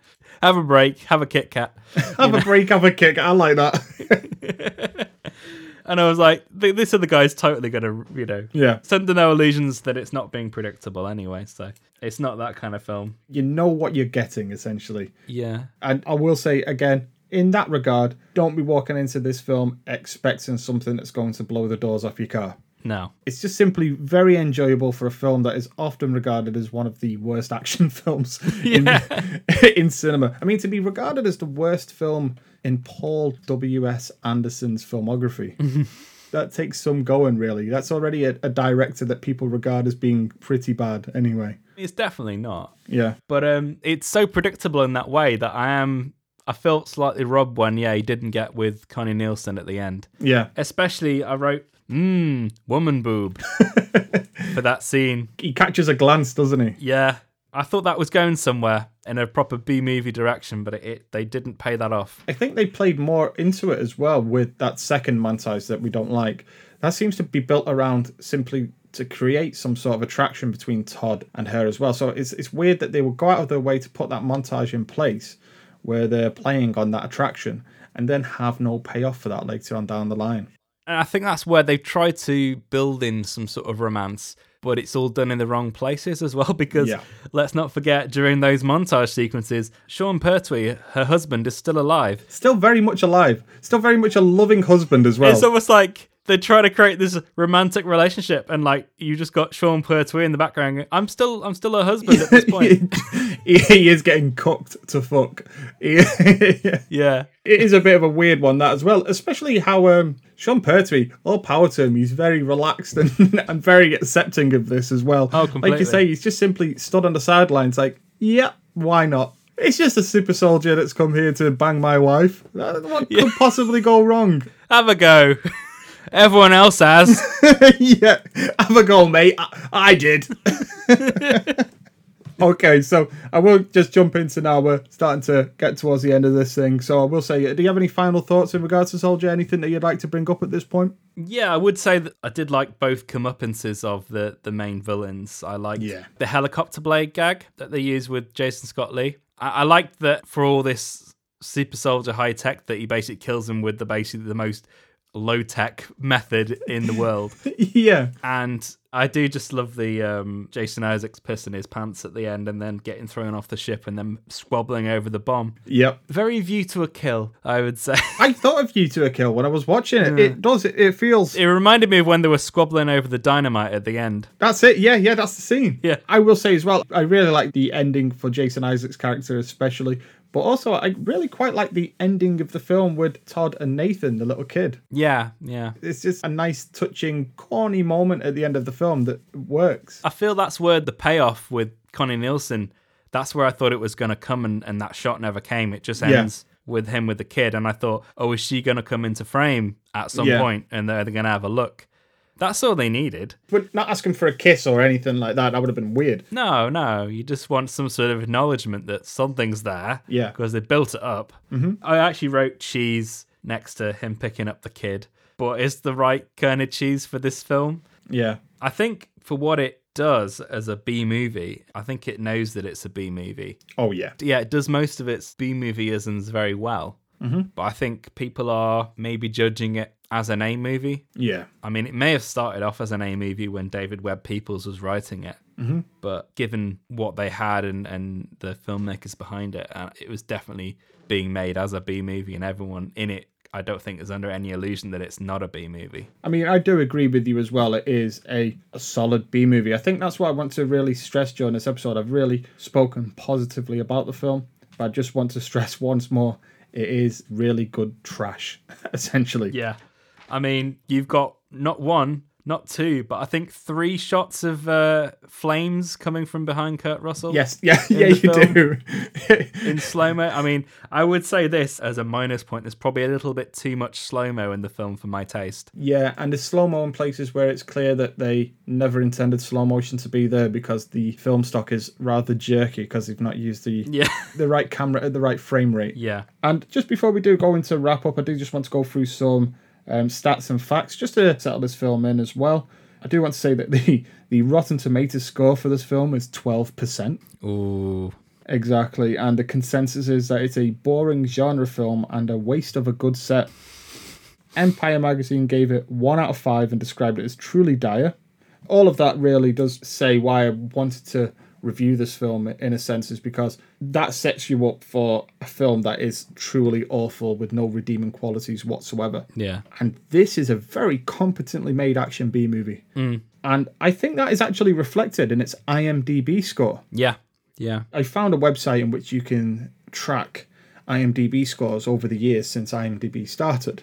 have a break, have a Kit Kat, have a break, have a kick. I like that. and I was like, th- this other guy's totally gonna, you know, yeah. send no illusions that it's not being predictable anyway. So it's not that kind of film. You know what you're getting, essentially. Yeah. And I will say again, in that regard, don't be walking into this film expecting something that's going to blow the doors off your car. No. It's just simply very enjoyable for a film that is often regarded as one of the worst action films in, in cinema. I mean, to be regarded as the worst film in Paul W.S. Anderson's filmography. That takes some going, really. That's already a, a director that people regard as being pretty bad, anyway. It's definitely not. Yeah. But um, it's so predictable in that way that I am. I felt slightly robbed when yeah he didn't get with Connie Nielsen at the end. Yeah. Especially I wrote mmm woman boob for that scene. He catches a glance, doesn't he? Yeah, I thought that was going somewhere in a proper B movie direction, but it, it they didn't pay that off. I think they played more into it as well with that second montage that we don't like. That seems to be built around simply to create some sort of attraction between Todd and her as well. So it's it's weird that they would go out of their way to put that montage in place where they're playing on that attraction and then have no payoff for that later on down the line. And I think that's where they've tried to build in some sort of romance, but it's all done in the wrong places as well. Because Yeah. let's not forget, during those montage sequences, Sean Pertwee, her husband, is still alive. Still very much alive. Still very much a loving husband as well. It's almost like they're trying to create this romantic relationship, and like you just got Sean Pertwee in the background. I'm still, I'm still her husband at this point. he, he is getting cooked to fuck. Yeah, it is a bit of a weird one that as well, especially how um, Sean Pertwee, all power to him, he's very relaxed and, and very accepting of this as well. Oh, completely. Like you say, he's just simply stood on the sidelines, like, yeah, why not? It's just a super soldier that's come here to bang my wife. What could possibly go wrong? have a go. Everyone else has. yeah, have a go, mate. I, I did. okay, so I will just jump into now. We're starting to get towards the end of this thing. So I will say, do you have any final thoughts in regards to Soldier? Anything that you'd like to bring up at this point? Yeah, I would say that I did like both comeuppances of the the main villains. I liked Yeah. the helicopter blade gag that they use with Jason Scott Lee. I, I liked that for all this super soldier high tech that he basically kills him with the basically the most low tech method in the world. yeah. And I do just love the um, Jason Isaacs pissing his pants at the end and then getting thrown off the ship and then squabbling over the bomb. Yep. Very view to a kill, I would say. I thought of view to a kill when I was watching it. It does. It, it feels. It reminded me of when they were squabbling over the dynamite at the end. That's it. Yeah, yeah, that's the scene. Yeah. I will say as well, I really like the ending for Jason Isaac's character, especially. But also, I really quite like the ending of the film with Todd and Nathan, the little kid. Yeah, yeah. It's just a nice, touching, corny moment at the end of the film that works. I feel that's where the payoff with Connie Nielsen, that's where I thought it was going to come, and, and that shot never came. It just Yeah. ends with him with the kid. And I thought, oh, is she going to come into frame at some Yeah. point and they're going to have a look? That's all they needed. But not asking for a kiss or anything like that. That would have been weird. No, no, you just want some sort of acknowledgement that something's there. Yeah. Because they built it up. Mm-hmm. I actually wrote cheese next to him picking up the kid. But is the right kind of cheese for this film? Yeah. I think for what it does as a B movie, I think it knows that it's a B movie. Oh, yeah. Yeah, it does most of its B movie isms very well. Mm-hmm. But I think people are maybe judging it as an A movie. Yeah. I mean, it may have started off as an A movie when David Webb Peoples was writing it. Mm-hmm. But given what they had and, and the filmmakers behind it, uh, it was definitely being made as a B movie, and everyone in it, I don't think, is under any illusion that it's not a B movie. I mean, I do agree with you as well. It is a, a solid B movie. I think that's what I want to really stress during this episode. I've really spoken positively about the film, but I just want to stress once more it is really good trash, essentially. Yeah. I mean, you've got not one, not two, but I think three shots of uh, flames coming from behind Kurt Russell. Yes, yeah, yeah, you do. in slow mo. I mean, I would say this as a minus point. There's probably a little bit too much slow mo in the film for my taste. yeah, and the slow mo in places where it's clear that they never intended slow motion to be there because the film stock is rather jerky because they've not used the Yeah, the right camera at the right frame rate. yeah, And just before we do go into wrap up, I do just want to go through some um, stats and facts just to settle this film in as well. I do want to say that the, the Rotten Tomatoes score for this film is 12%. ooh, Exactly. And the consensus is that it's a boring genre film and a waste of a good set. Empire magazine gave it 1 out of 5 and described it as truly dire. All of that really does say why I wanted to review this film in a sense is because that sets you up for a film that is truly awful with no redeeming qualities whatsoever. yeah, And this is a very competently made action B movie. Mm. And I think that is actually reflected in its IMDb score. yeah, yeah. I found a website in which you can track IMDb scores over the years since IMDb started.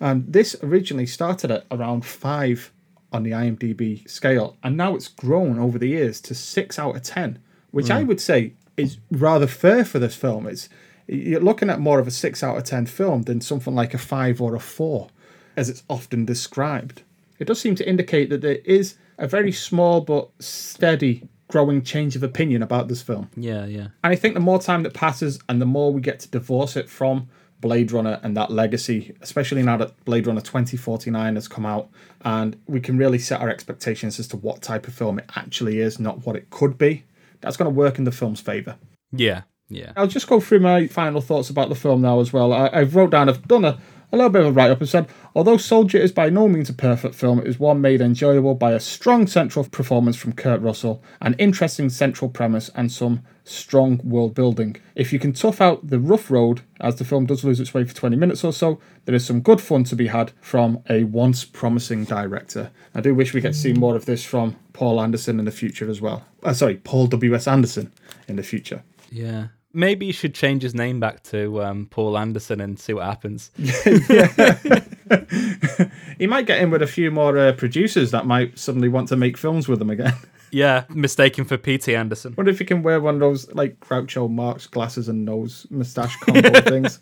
And this originally started at around five on the IMDb scale, and now it's grown over the years to six out of 10, which I mm. would say is rather fair for this film. It's You're looking at more of a six out of 10 film than something like a five or a four, as it's often described. It does seem to indicate that there is a very small but steady growing change of opinion about this film. Yeah, yeah. And I think the more time that passes and the more we get to divorce it from Blade Runner and that legacy, especially now that Blade Runner 2049 has come out, and we can really set our expectations as to what type of film it actually is, not what it could be, that's going to work in the film's favour. Yeah, yeah. I'll just go through my final thoughts about the film now as well. I, I've wrote down, I've done a, a little bit of a write up and said, although Soldier is by no means a perfect film, it is one made enjoyable by a strong central performance from Kurt Russell, an interesting central premise, and some strong world building. If you can tough out the rough road, as the film does lose its way for 20 minutes or so, there is some good fun to be had from a once promising director. I do wish we get to see more of this from Paul Anderson in the future as well. Uh, sorry, Paul W.S. Anderson in the future. Yeah. Maybe you should change his name back to um, Paul Anderson and see what happens. He might get in with a few more uh, producers that might suddenly want to make films with him again. Yeah, mistaken for P.T. Anderson. Wonder if he can wear one of those like Groucho Marx glasses and nose mustache combo things.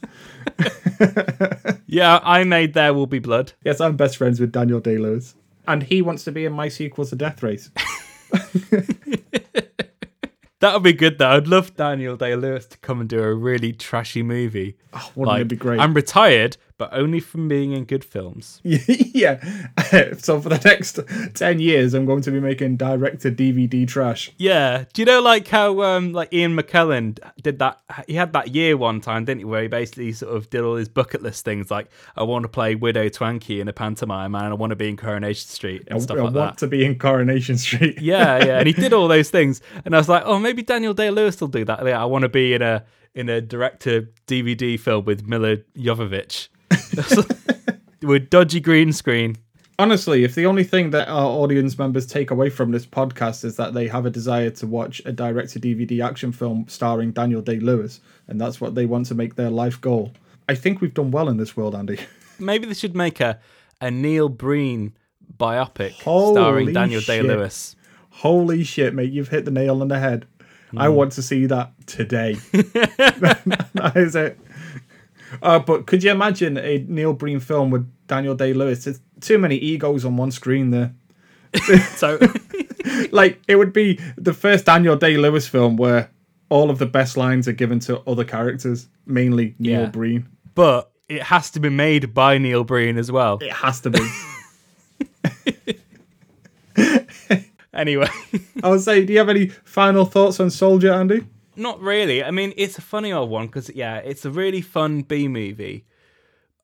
Yeah, I made There Will Be Blood. Yes, I'm best friends with Daniel Day Lewis, and he wants to be in my sequel to Death Race. That would be good though. I'd love Daniel Day Lewis to come and do a really trashy movie. Oh, wouldn't it be great? I'm retired, but only from being in good films. yeah. so for the next 10 years, I'm going to be making direct to DVD trash. Yeah. Do you know like how um like Ian McKellen did that he had that year one time, didn't he, where he basically sort of did all his bucket list things like I want to play Widow Twankey in a pantomime and I want to be in Coronation Street and I, stuff I like want to be in Coronation Street. Yeah, yeah. And he did all those things. And I was like, oh maybe Daniel Day Lewis will do that. Yeah, I want to be in a in a direct to DVD film with Milla Jovovich. with dodgy green screen. Honestly, if the only thing that our audience members take away from this podcast is that they have a desire to watch a direct to DVD action film starring Daniel Day Lewis, and that's what they want to make their life goal, I think we've done well in this world, Andy. Maybe they should make a, a Neil Breen biopic Holy starring Daniel Day Lewis. Holy shit, mate, you've hit the nail on the head. I Hmm. want to see that today. that is it. Uh, but could you imagine a Neil Breen film with Daniel Day Lewis? There's too many egos on one screen there. So like it would be the first Daniel Day Lewis film where all of the best lines are given to other characters, mainly Neil Yeah. Breen. but it has to be made by Neil Breen as well. It has to be. Anyway, I would say, do you have any final thoughts on Soldier, Andy? not really. I mean, it's a funny old one because yeah, it's a really fun B movie,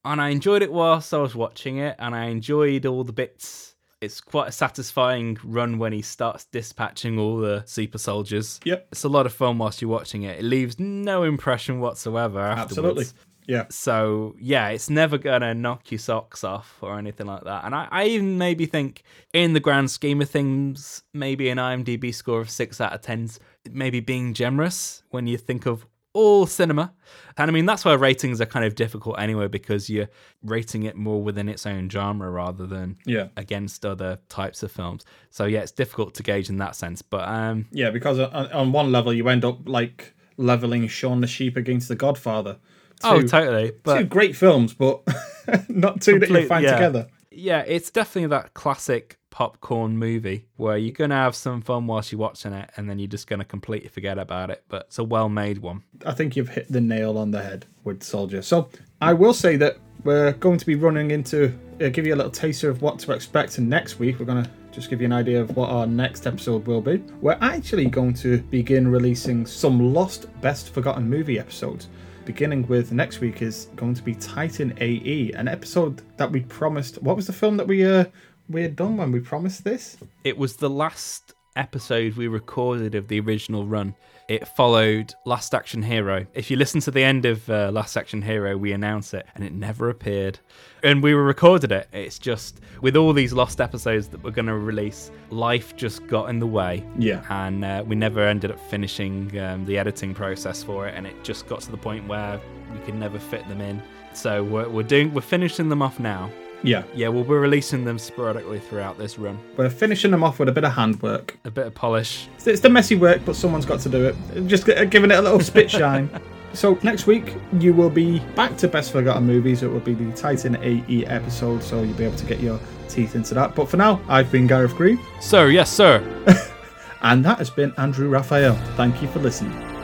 and I enjoyed it whilst I was watching it, and I enjoyed all the bits. It's quite a satisfying run when he starts dispatching all the super soldiers. Yep. It's a lot of fun whilst you're watching it. It leaves no impression whatsoever afterwards. Absolutely. Yeah. So yeah, it's never gonna knock your socks off or anything like that. And I, I even maybe think, in the grand scheme of things, maybe an IMDb score of six out of ten's maybe being generous when you think of all cinema. And I mean that's why ratings are kind of difficult anyway because you're rating it more within its own genre rather than Yeah. against other types of films. So yeah, it's difficult to gauge in that sense. But um, Yeah, because on, on one level you end up like leveling Shaun the Sheep against The Godfather. Oh, totally. But two great films, but not two that you find yeah. together. yeah, it's definitely that classic popcorn movie where you're gonna have some fun whilst you're watching it, and then you're just gonna completely forget about it. But it's a well-made one. I think you've hit the nail on the head with Soldier. So I will say that we're going to be running into uh, give you a little taster of what to expect And next week. We're going to just give you an idea of what our next episode will be. We're actually going to begin releasing some lost best forgotten movie episodes. Beginning with next week is going to be Titan AE, an episode that we promised. What was the film that we uh we had done when we promised this? It was the last episode we recorded of the original run. It followed Last Action Hero. If you listen to the end of uh, Last Action Hero, we announce it, and it never appeared. And we recorded it. It's just with all these lost episodes that we're going to release, life just got in the way. Yeah. and uh, we never ended up finishing um, the editing process for it, and it just got to the point where we could never fit them in. So we're, we're doing we're finishing them off now. Yeah, Yeah, we'll be releasing them sporadically throughout this run. we're finishing them off with a bit of handwork. A bit of polish. It's the messy work, but someone's got to do it. Just uh, giving it a little spit shine. So next week you will be back to best forgotten movies. It will be the Titan AE episode, so you'll be able to get your teeth into that. But for now, I've been Gareth Green, Sir, yes, sir. and that has been Andrew Raphael. Thank you for listening.